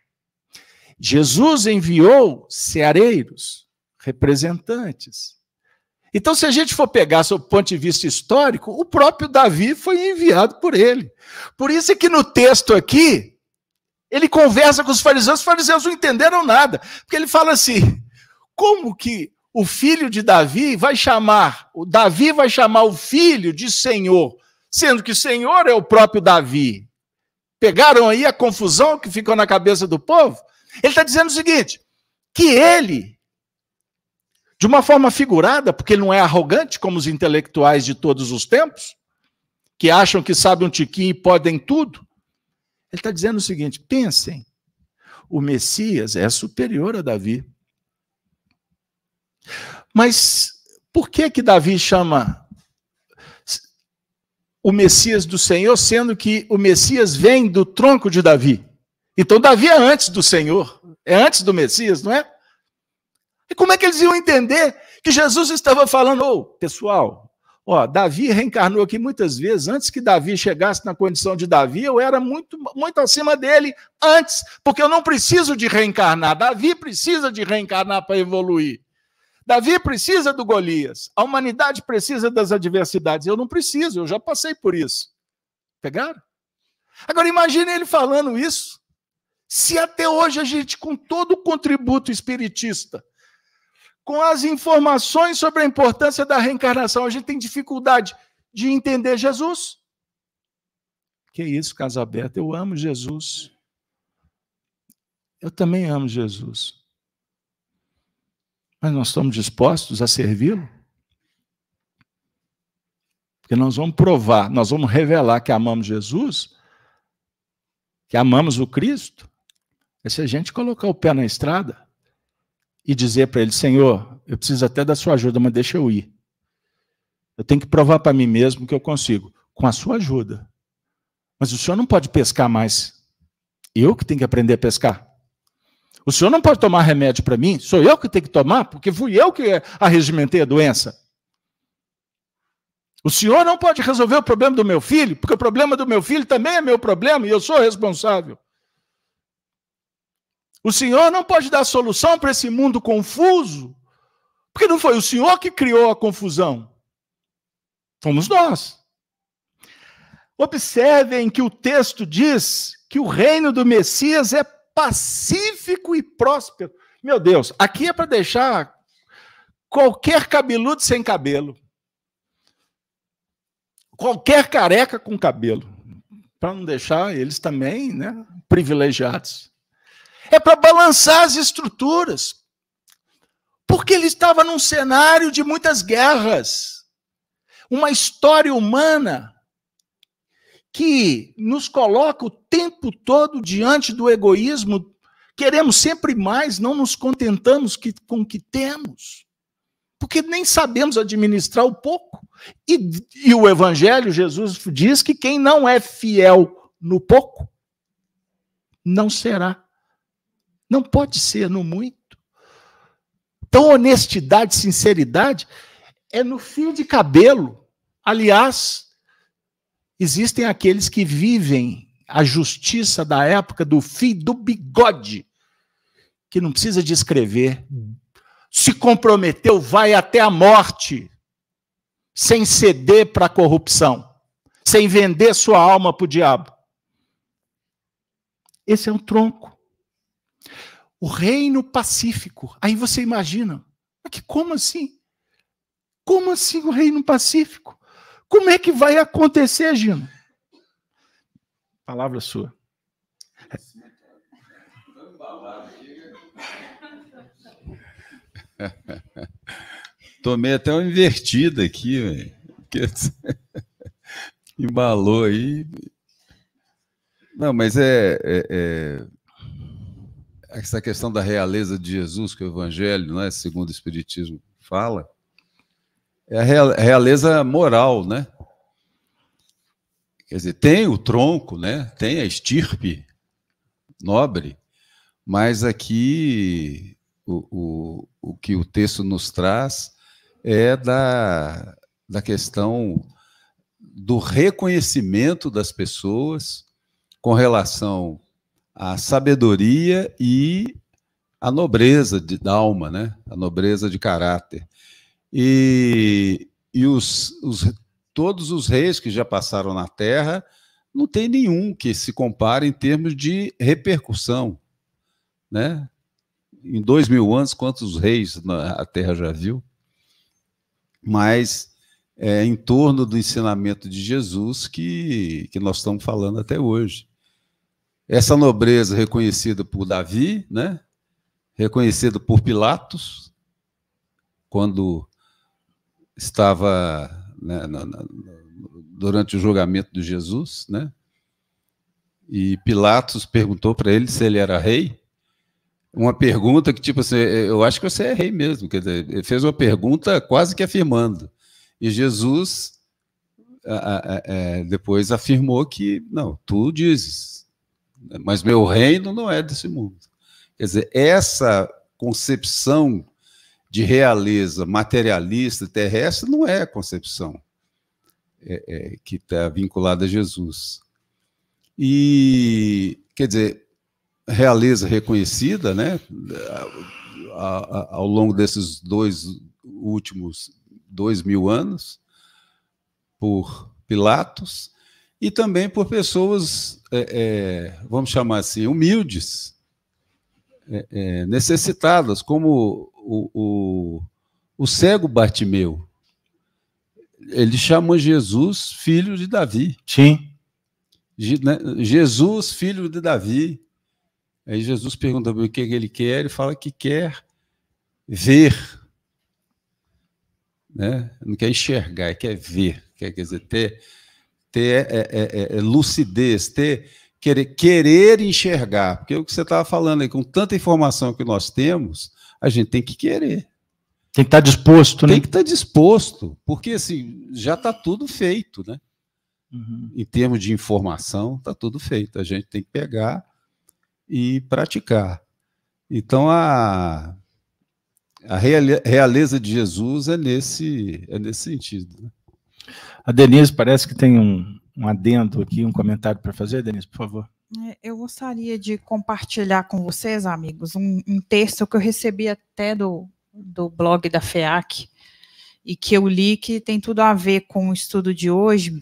Speaker 2: Jesus enviou ceareiros, representantes. Então, se a gente for pegar sob o ponto de vista histórico, o próprio Davi foi enviado por ele. Por isso é que no texto aqui, ele conversa com os fariseus, os fariseus não entenderam nada, porque ele fala assim: como que o filho de Davi vai chamar, o Davi vai chamar o filho de Senhor, sendo que Senhor é o próprio Davi? Pegaram aí a confusão que ficou na cabeça do povo? Ele está dizendo o seguinte: que ele, de uma forma figurada, porque ele não é arrogante como os intelectuais de todos os tempos, que acham que sabem um tiquinho e podem tudo, ele está dizendo o seguinte: pensem, o Messias é superior a Davi. Mas por que que Davi chama o Messias do Senhor, sendo que o Messias vem do tronco de Davi? Então Davi é antes do Senhor, é antes do Messias, não é? E como é que eles iam entender que Jesus estava falando, ô, oh, pessoal, ó, Davi reencarnou aqui muitas vezes, antes que Davi chegasse na condição de Davi, eu era muito, muito acima dele antes, porque eu não preciso de reencarnar. Davi precisa de reencarnar para evoluir. Davi precisa do Golias. A humanidade precisa das adversidades. Eu não preciso, eu já passei por isso. Pegaram? Agora imagine ele falando isso. Se até hoje a gente, com todo o contributo espiritista, com as informações sobre a importância da reencarnação, a gente tem dificuldade de entender Jesus. Que isso, Casa Aberta, eu amo Jesus. Eu também amo Jesus. Mas nós estamos dispostos a servi-lo? Porque nós vamos provar, nós vamos revelar que amamos Jesus, que amamos o Cristo, é se a gente colocar o pé na estrada e dizer para ele: Senhor, eu preciso até da sua ajuda, mas deixa eu ir. Eu tenho que provar para mim mesmo que eu consigo, com a sua ajuda. Mas o senhor não pode pescar mais. Eu que tenho que aprender a pescar. O senhor não pode tomar remédio para mim, sou eu que tenho que tomar, porque fui eu que arregimentei a doença. O senhor não pode resolver o problema do meu filho, porque o problema do meu filho também é meu problema e eu sou responsável. O Senhor não pode dar solução para esse mundo confuso, porque não foi o Senhor que criou a confusão. Fomos nós. Observem que o texto diz que o reino do Messias é pacífico e próspero. Meu Deus, aqui é para deixar qualquer cabeludo sem cabelo. Qualquer careca com cabelo. Para não deixar eles também né, privilegiados é para balançar as estruturas. Porque ele estava num cenário de muitas guerras, uma história humana que nos coloca o tempo todo diante do egoísmo. Queremos sempre mais, não nos contentamos com o que temos, porque nem sabemos administrar o pouco. E, e o Evangelho, Jesus diz que quem não é fiel no pouco, não será não pode ser no muito. Então, honestidade, sinceridade é no fio de cabelo. Aliás, existem aqueles que vivem a justiça da época do fio do bigode, que não precisa de escrever. Se comprometeu, vai até a morte, sem ceder para a corrupção, sem vender sua alma para o diabo. Esse é um tronco o reino pacífico. Aí você imagina, que como assim? Como assim o reino pacífico? Como é que vai acontecer, Gino? Palavra sua.
Speaker 3: Tomei até uma invertida aqui, velho. Embalou aí. Não, mas é, é, é, essa questão da realeza de Jesus, que o Evangelho, não é, segundo o Espiritismo, fala, é a realeza moral, né? Quer dizer, tem o tronco, né? Tem a estirpe nobre, mas aqui o, o, o que o texto nos traz é da, da questão do reconhecimento das pessoas com relação à sabedoria e à nobreza de, da alma, né? a nobreza de caráter. E, e os, os, todos os reis que já passaram na Terra, não tem nenhum que se compare em termos de repercussão. Né? Em dois mil anos, quantos reis a Terra já viu? Mas é em torno do ensinamento de Jesus que, que nós estamos falando até hoje. Essa nobreza reconhecida por Davi, né? reconhecida por Pilatos, quando estava né, na, na, durante o julgamento de Jesus, né? E Pilatos perguntou para ele se ele era rei. Uma pergunta que, tipo assim, eu acho que você é rei mesmo. Quer dizer, ele fez uma pergunta quase que afirmando. E Jesus é, depois afirmou que, não, tu dizes, mas meu reino não é desse mundo. Quer dizer, essa concepção de realeza materialista terrestre não é a concepção é, é, que está vinculada a Jesus. E, quer dizer, realeza reconhecida, né, ao longo desses dois últimos dois mil anos, por Pilatos, e também por pessoas, é, é, vamos chamar assim, humildes, é, é necessitadas, como o, o, o cego Bartimeu. Ele chama Jesus filho de Davi.
Speaker 2: Sim.
Speaker 3: Né, Jesus, filho de Davi. Aí Jesus pergunta o que ele quer, ele fala que quer ver né? não quer enxergar, quer ver, quer, quer dizer, ter, ter é, é, é, é, lucidez, ter, querer, querer enxergar, porque o que você estava falando aí, com tanta informação que nós temos, a gente tem que querer.
Speaker 2: Tem que estar tá disposto,
Speaker 3: né? Tem que estar tá disposto, porque assim, já está tudo feito, né? Uhum. Em termos de informação, está tudo feito. A gente tem que pegar e praticar. Então, a, a realeza de Jesus é nesse, é nesse sentido. Né?
Speaker 2: A Denise parece que tem um, um adendo aqui, um comentário para fazer, Denise, por favor.
Speaker 1: É, eu gostaria de compartilhar com vocês, amigos, um, um, texto que eu recebi até do, do blog da FEAC e que eu li que tem tudo a ver com o estudo de hoje,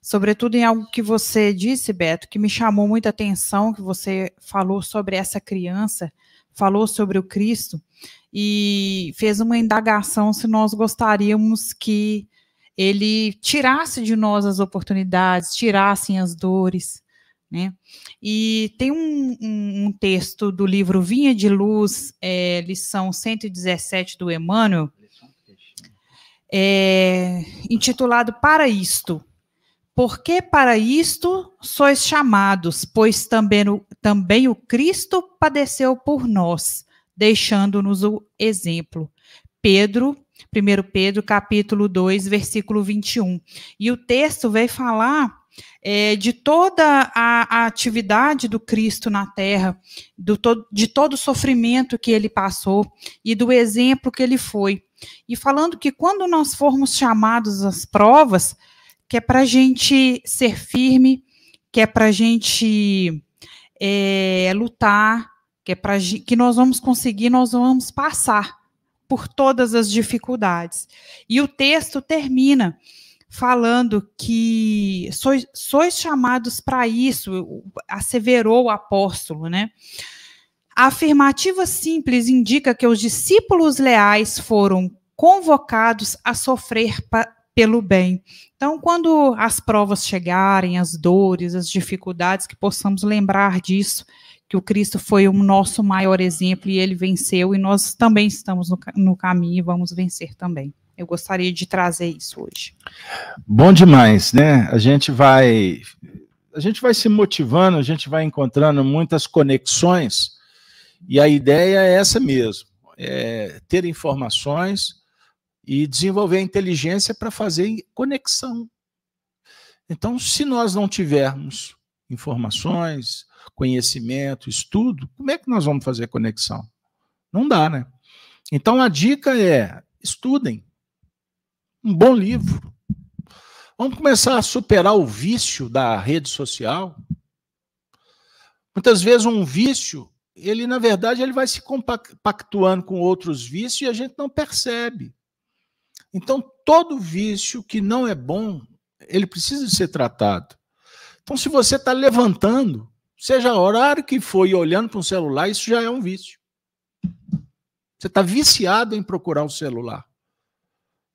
Speaker 1: sobretudo em algo que você disse, Beto, que me chamou muita atenção, que você falou sobre essa criança, falou sobre o Cristo, e fez uma indagação se nós gostaríamos que ele tirasse de nós as oportunidades, tirassem as dores. Né? E tem um, um, um texto do livro Vinha de Luz, é, lição 117 do Emmanuel, é, intitulado Para Isto. Porque para isto sois chamados, pois também o, também o Cristo padeceu por nós, deixando-nos o exemplo. Pedro, 1 Pedro, capítulo 2, versículo 21. E o texto vai falar é, de toda a, a, atividade do Cristo na terra, to, de todo o sofrimento que ele passou e do exemplo que ele foi. E falando que quando nós formos chamados às provas, que é para a gente ser firme, que é para a gente é, lutar, que é para que nós vamos conseguir, nós vamos passar por todas as dificuldades. E o texto termina falando que sois, sois chamados para isso, asseverou o apóstolo, né? A afirmativa simples indica que os discípulos leais foram convocados a sofrer pelo bem. Então, quando as provas chegarem, as dores, as dificuldades, que possamos lembrar disso que o Cristo foi o nosso maior exemplo e ele venceu, e nós também estamos no, no caminho e vamos vencer também. Eu gostaria de trazer isso hoje.
Speaker 2: Bom demais, né? A gente vai a gente vai se motivando, a gente vai encontrando muitas conexões, e a ideia é essa mesmo: é ter informações e desenvolver a inteligência para fazer conexão. Então, se nós não tivermos informações, conhecimento, estudo, como é que nós vamos fazer conexão? Não dá, né? Então a dica é: estudem, Um bom livro. Vamos começar a superar o vício da rede social. Muitas vezes um vício, ele na verdade ele vai se compactuando com outros vícios e a gente não percebe. Então todo vício que não é bom, ele precisa ser tratado. Então se você está levantando, seja o horário que for e olhando para um celular, isso já é um vício. Você está viciado em procurar o celular.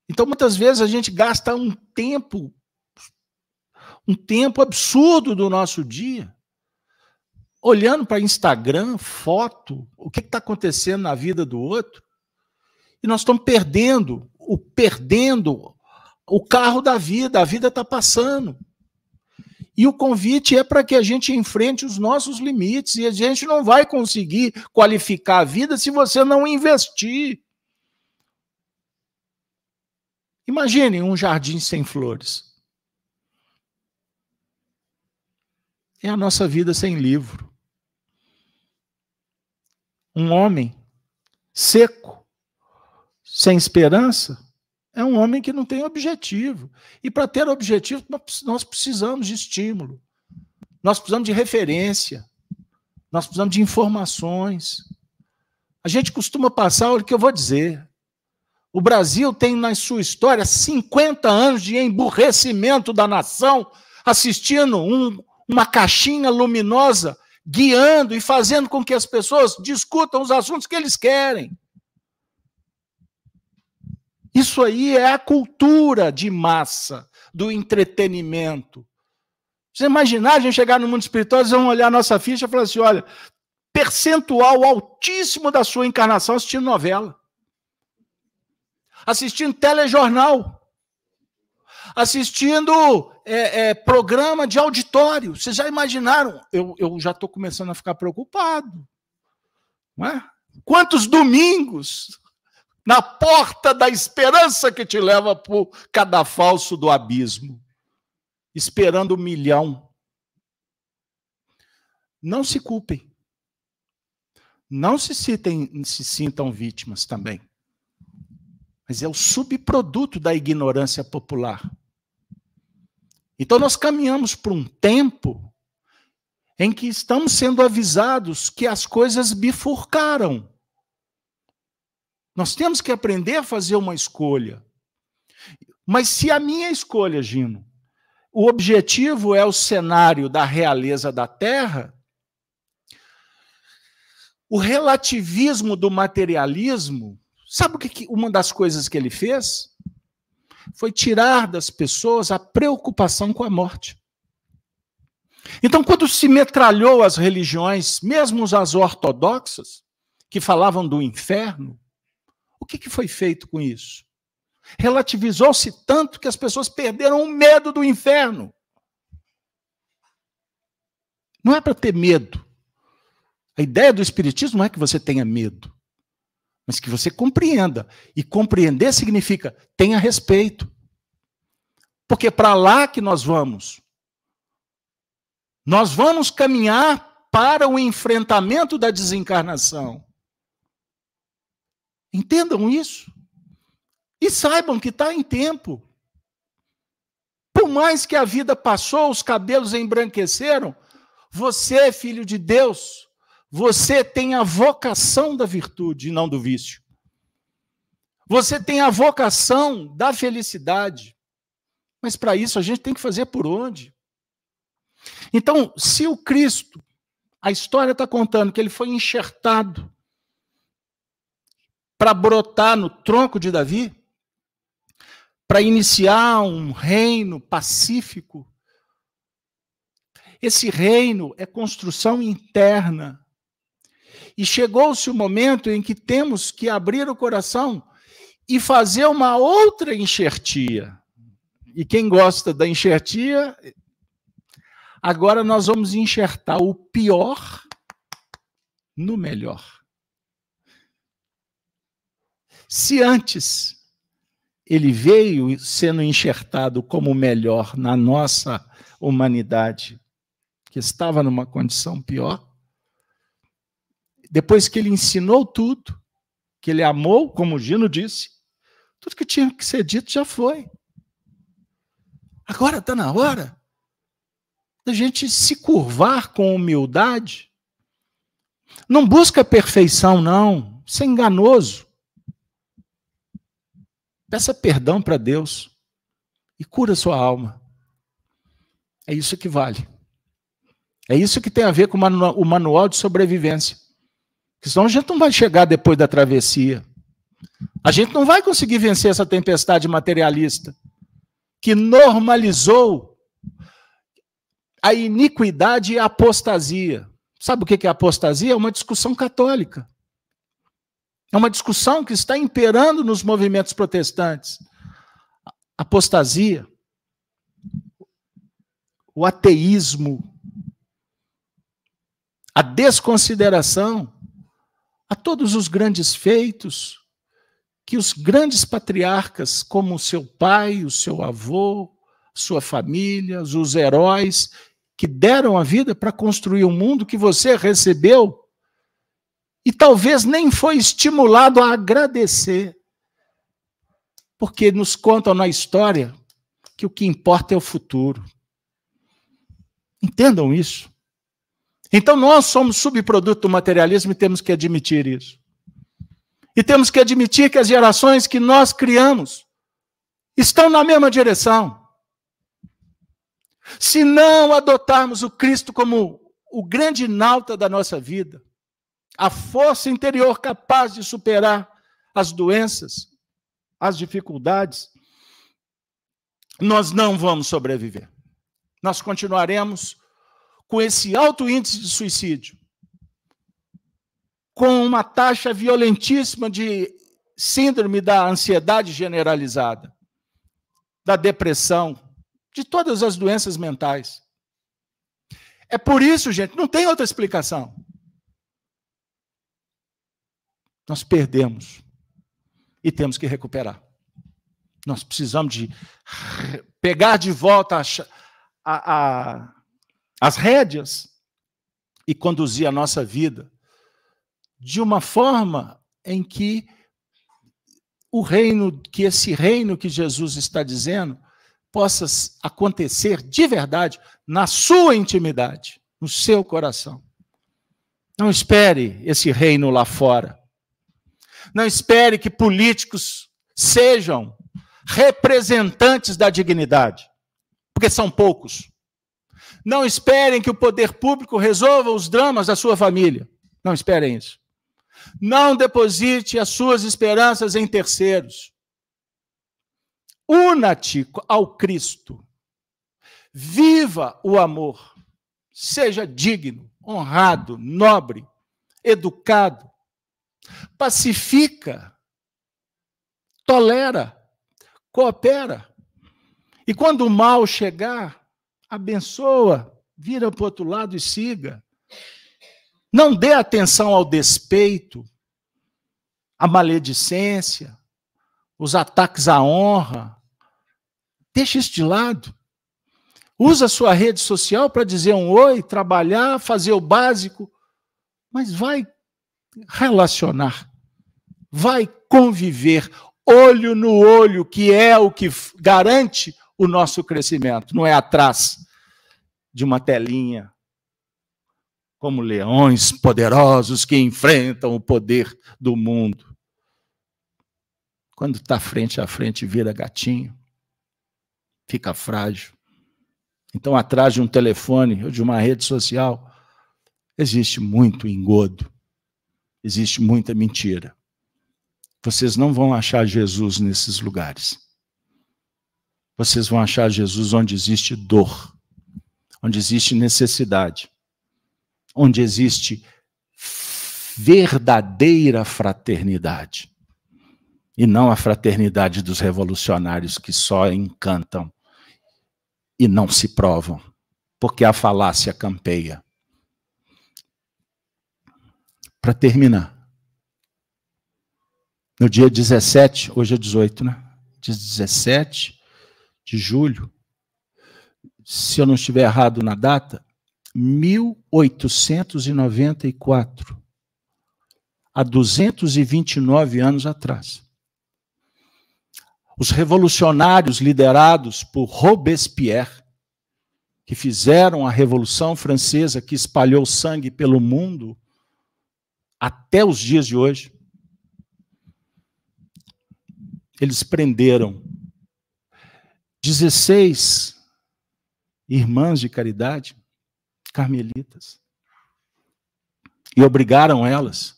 Speaker 2: Então, muitas vezes, a gente gasta um tempo, um tempo absurdo do nosso dia, olhando para Instagram, foto, o que está acontecendo na vida do outro, e nós estamos perdendo, o perdendo o carro da vida, a vida está passando. E o convite é para que a gente enfrente os nossos limites, e a gente não vai conseguir qualificar a vida se você não investir. Imagine um jardim sem flores. É a nossa vida sem livro. Um homem seco, sem esperança, é um homem que não tem objetivo. E para ter objetivo, nós precisamos de estímulo. Nós precisamos de referência. Nós precisamos de informações. A gente costuma passar o que eu vou dizer. O Brasil tem na sua história 50 anos de emburrecimento da nação, assistindo um, uma caixinha luminosa guiando e fazendo com que as pessoas discutam os assuntos que eles querem. Isso aí é a cultura de massa, do entretenimento. Você imaginar a gente chegar no mundo espiritual, eles vão olhar nossa ficha e falar assim: olha, percentual altíssimo da sua encarnação assistindo novela assistindo telejornal, assistindo é, é, programa de auditório. Vocês já imaginaram? Eu, eu já estou começando a ficar preocupado. Não é? Quantos domingos na porta da esperança que te leva para o cadafalso do abismo, esperando um milhão. Não se culpem. Não se, citem, se sintam vítimas também mas é o subproduto da ignorância popular. Então nós caminhamos para um tempo em que estamos sendo avisados que as coisas bifurcaram. Nós temos que aprender a fazer uma escolha. Mas se a minha escolha, Gino, o objetivo é o cenário da realeza da Terra, o relativismo do materialismo Sabe o que, uma das coisas que ele fez? Foi tirar das pessoas a preocupação com a morte. Então, quando se metralhou as religiões, mesmo as ortodoxas, que falavam do inferno, que, que foi feito com isso? Relativizou-se tanto que as pessoas perderam o medo do inferno. Não é para ter medo. A ideia do Espiritismo não é que você tenha medo mas que você compreenda. E compreender significa tenha respeito. Porque para lá que nós vamos. Nós vamos caminhar para o enfrentamento da desencarnação. Entendam isso. E saibam que está em tempo. Por mais que a vida passou, os cabelos embranqueceram, você, filho de Deus, você tem a vocação da virtude e não do vício. Você tem a vocação da felicidade. Mas para isso a gente tem que fazer por onde? Então, se o Cristo, a história está contando que ele foi enxertado para brotar no tronco de Davi, para iniciar um reino pacífico, esse reino é construção interna e chegou-se o momento em que temos que abrir o coração e fazer uma outra enxertia. E quem gosta da enxertia, agora nós vamos enxertar o pior no melhor. Se antes ele veio sendo enxertado como melhor na nossa humanidade, que estava numa condição pior, depois que ele ensinou tudo, que ele amou, como o Gino disse, Tudo que tinha que ser dito já foi. Agora está na hora da gente se curvar com humildade. Não busca perfeição, não. Isso é enganoso. Peça perdão para Deus e cura sua alma. É isso que vale. É isso que tem a ver com o manual de sobrevivência. Porque senão a gente não vai chegar depois da travessia. A gente não vai conseguir vencer essa tempestade materialista que normalizou a iniquidade e a apostasia. Sabe o que é apostasia? É uma discussão católica. É uma discussão que está imperando nos movimentos protestantes. Apostasia, o ateísmo, a desconsideração a todos os grandes feitos que os grandes patriarcas, como o seu pai, o seu avô, sua família, os heróis que deram a vida para construir o um mundo que você recebeu e talvez nem foi estimulado a agradecer. Porque nos contam na história que o que importa é o futuro. Entendam isso. Então nós somos subproduto do materialismo e temos que admitir isso. E temos que admitir que as gerações que nós criamos estão na mesma direção. Se não adotarmos o Cristo como o grande nauta da nossa vida, a força interior capaz de superar as doenças, as dificuldades, nós não vamos sobreviver. Nós continuaremos com esse alto índice de suicídio, com uma taxa violentíssima de síndrome da ansiedade generalizada, da depressão, de todas as doenças mentais. É por isso, gente, não tem outra explicação. Nós perdemos e temos que recuperar. Nós precisamos de pegar de volta a, a, a as rédeas e conduzir a nossa vida de uma forma em que o reino, que esse reino que Jesus está dizendo, possa acontecer de verdade na sua intimidade, no seu coração. Não espere esse reino lá fora. Não espere que políticos sejam representantes da dignidade, porque são poucos. Não esperem que o poder público resolva os dramas da sua família. Não esperem isso. Não deposite as suas esperanças em terceiros. Una-te ao Cristo. Viva o amor. Seja digno, honrado, nobre, educado. Pacifica. Tolera. Coopera. E quando o mal chegar, abençoa, vira para o outro lado e siga. Não dê atenção ao despeito, à maledicência, os ataques à honra. Deixe isso de lado. Usa a sua rede social para dizer um oi, trabalhar, fazer o básico, mas vai relacionar, vai conviver olho no olho, que é o que garante o nosso crescimento, não é atrás de uma telinha, como leões poderosos que enfrentam o poder do mundo. Quando está frente a frente, vira gatinho, fica frágil. Então, atrás de um telefone ou de uma rede social, existe muito engodo, existe muita mentira. Vocês não vão achar Jesus nesses lugares vocês vão achar Jesus onde existe dor, onde existe necessidade, onde existe verdadeira fraternidade. E não a fraternidade dos revolucionários que só encantam e não se provam, porque a falácia campeia. Para terminar, no dia 17, hoje é 18, né? Dia 17 de julho, se eu não estiver errado na data, 1894, há 229 anos atrás. os revolucionários liderados por Robespierre, que fizeram a Revolução Francesa, que espalhou sangue pelo mundo até os dias de hoje. Eles prenderam 16 irmãs de caridade, carmelitas, e obrigaram elas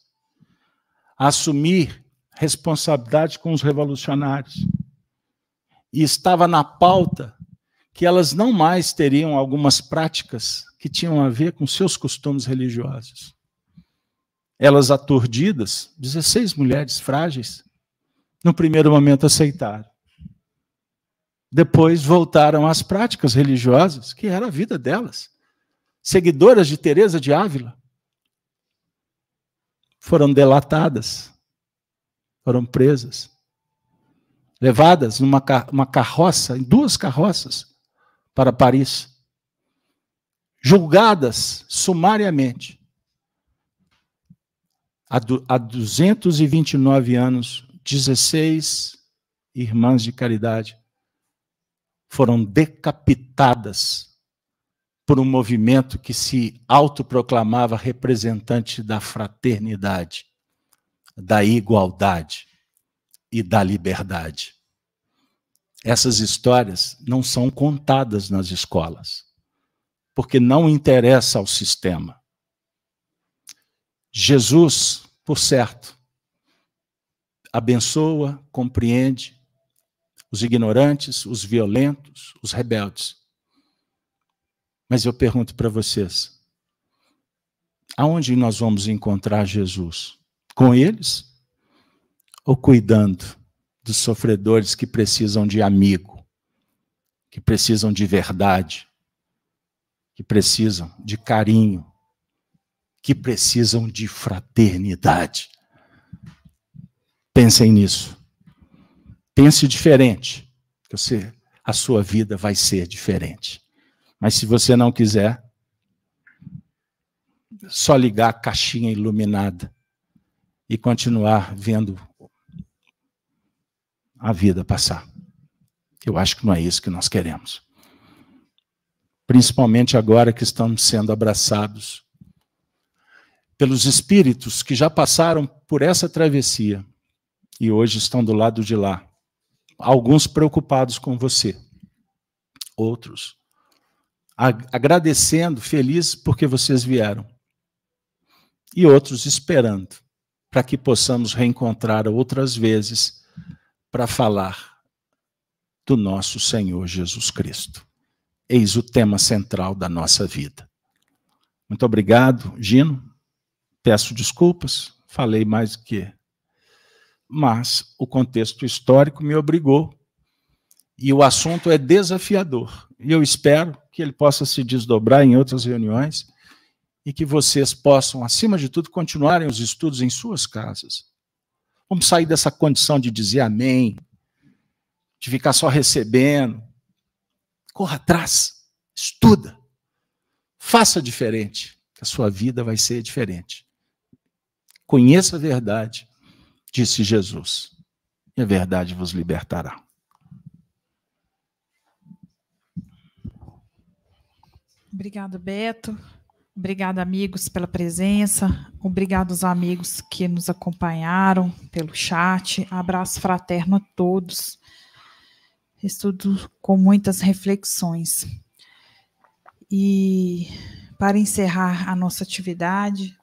Speaker 2: a assumir responsabilidade com os revolucionários. E estava na pauta que elas não mais teriam algumas práticas que tinham a ver com seus costumes religiosos. Elas aturdidas, 16 mulheres frágeis, no primeiro momento aceitaram. Depois voltaram às práticas religiosas, que era a vida delas. Seguidoras de Teresa de Ávila foram delatadas, foram presas, levadas numa uma carroça, em duas carroças, para Paris, julgadas sumariamente. Há, 229 anos, 16 irmãs de caridade foram decapitadas por um movimento que se autoproclamava representante da fraternidade, da igualdade e da liberdade. Essas histórias não são contadas nas escolas, porque não interessa ao sistema. Jesus, por certo, abençoa, compreende os ignorantes, os violentos, os rebeldes. Mas eu pergunto para vocês: aonde nós vamos encontrar Jesus? Com eles? Ou cuidando dos sofredores que precisam de amigo, que precisam de verdade, que precisam de carinho, que precisam de fraternidade? Pensem nisso. Pense diferente, que você, a sua vida vai ser diferente. Mas se você não quiser, só ligar a caixinha iluminada e continuar vendo a vida passar. Eu acho que não é isso que nós queremos. Principalmente agora que estamos sendo abraçados pelos espíritos que já passaram por essa travessia e hoje estão do lado de lá. Alguns preocupados com você, outros agradecendo, felizes porque vocês vieram, e outros esperando para que possamos reencontrar outras vezes para falar do nosso Senhor Jesus Cristo. Eis o tema central da nossa vida. Muito obrigado, Gino. Peço desculpas, falei mais do que mas o contexto histórico me obrigou. E o assunto é desafiador. E eu espero que ele possa se desdobrar em outras reuniões e que vocês possam, acima de tudo, continuarem os estudos em suas casas. Vamos sair dessa condição de dizer amém, de ficar só recebendo. Corra atrás, estuda, faça diferente, que a sua vida vai ser diferente. Conheça a verdade disse Jesus, e a verdade vos libertará.
Speaker 1: Obrigado, Beto. Obrigado, amigos, pela presença. Obrigado aos amigos que nos acompanharam pelo chat. Abraço fraterno a todos. Estudo com muitas reflexões. E para encerrar a nossa atividade,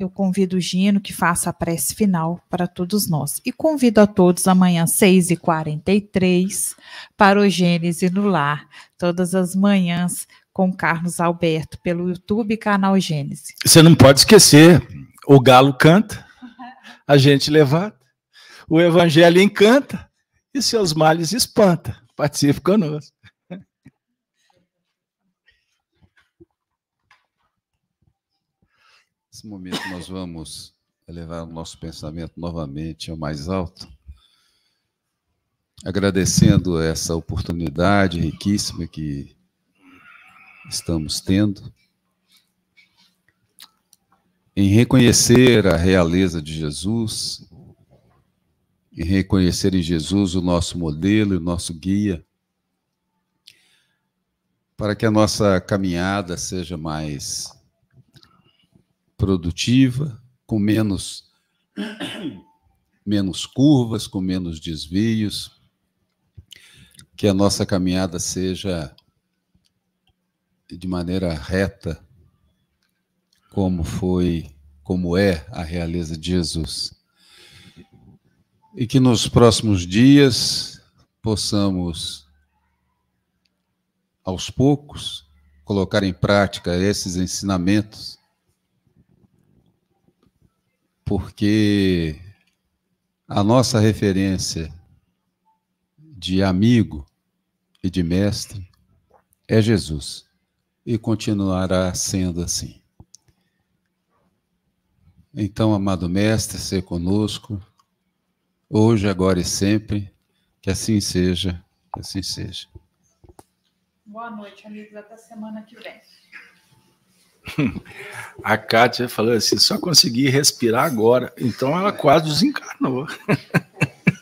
Speaker 1: eu convido o Gino que faça a prece final para todos nós. E convido a todos amanhã, 6h43, para o Gênesis no Lar, todas as manhãs, com Carlos Alberto, pelo YouTube canal Gênesis.
Speaker 2: Você não pode esquecer, o galo canta, a gente levanta, o evangelho encanta e seus males espanta. Participe conosco.
Speaker 3: Nesse momento, nós vamos elevar o nosso pensamento novamente ao mais alto, agradecendo essa oportunidade riquíssima que estamos tendo em reconhecer a realeza de Jesus, em reconhecer em Jesus o nosso modelo, o nosso guia, para que a nossa caminhada seja mais produtiva, com menos menos curvas, com menos desvios, que a nossa caminhada seja de maneira reta, como foi, como é a realeza de Jesus. E que nos próximos dias possamos, aos poucos, colocar em prática esses ensinamentos, porque a nossa referência de amigo e de mestre é Jesus e continuará sendo assim. Então, amado Mestre, ser conosco, hoje, agora e sempre, que assim seja, que assim seja.
Speaker 1: Boa noite, amigos, até semana que vem.
Speaker 2: A Kátia falou assim: só consegui respirar agora, então ela quase desencarnou.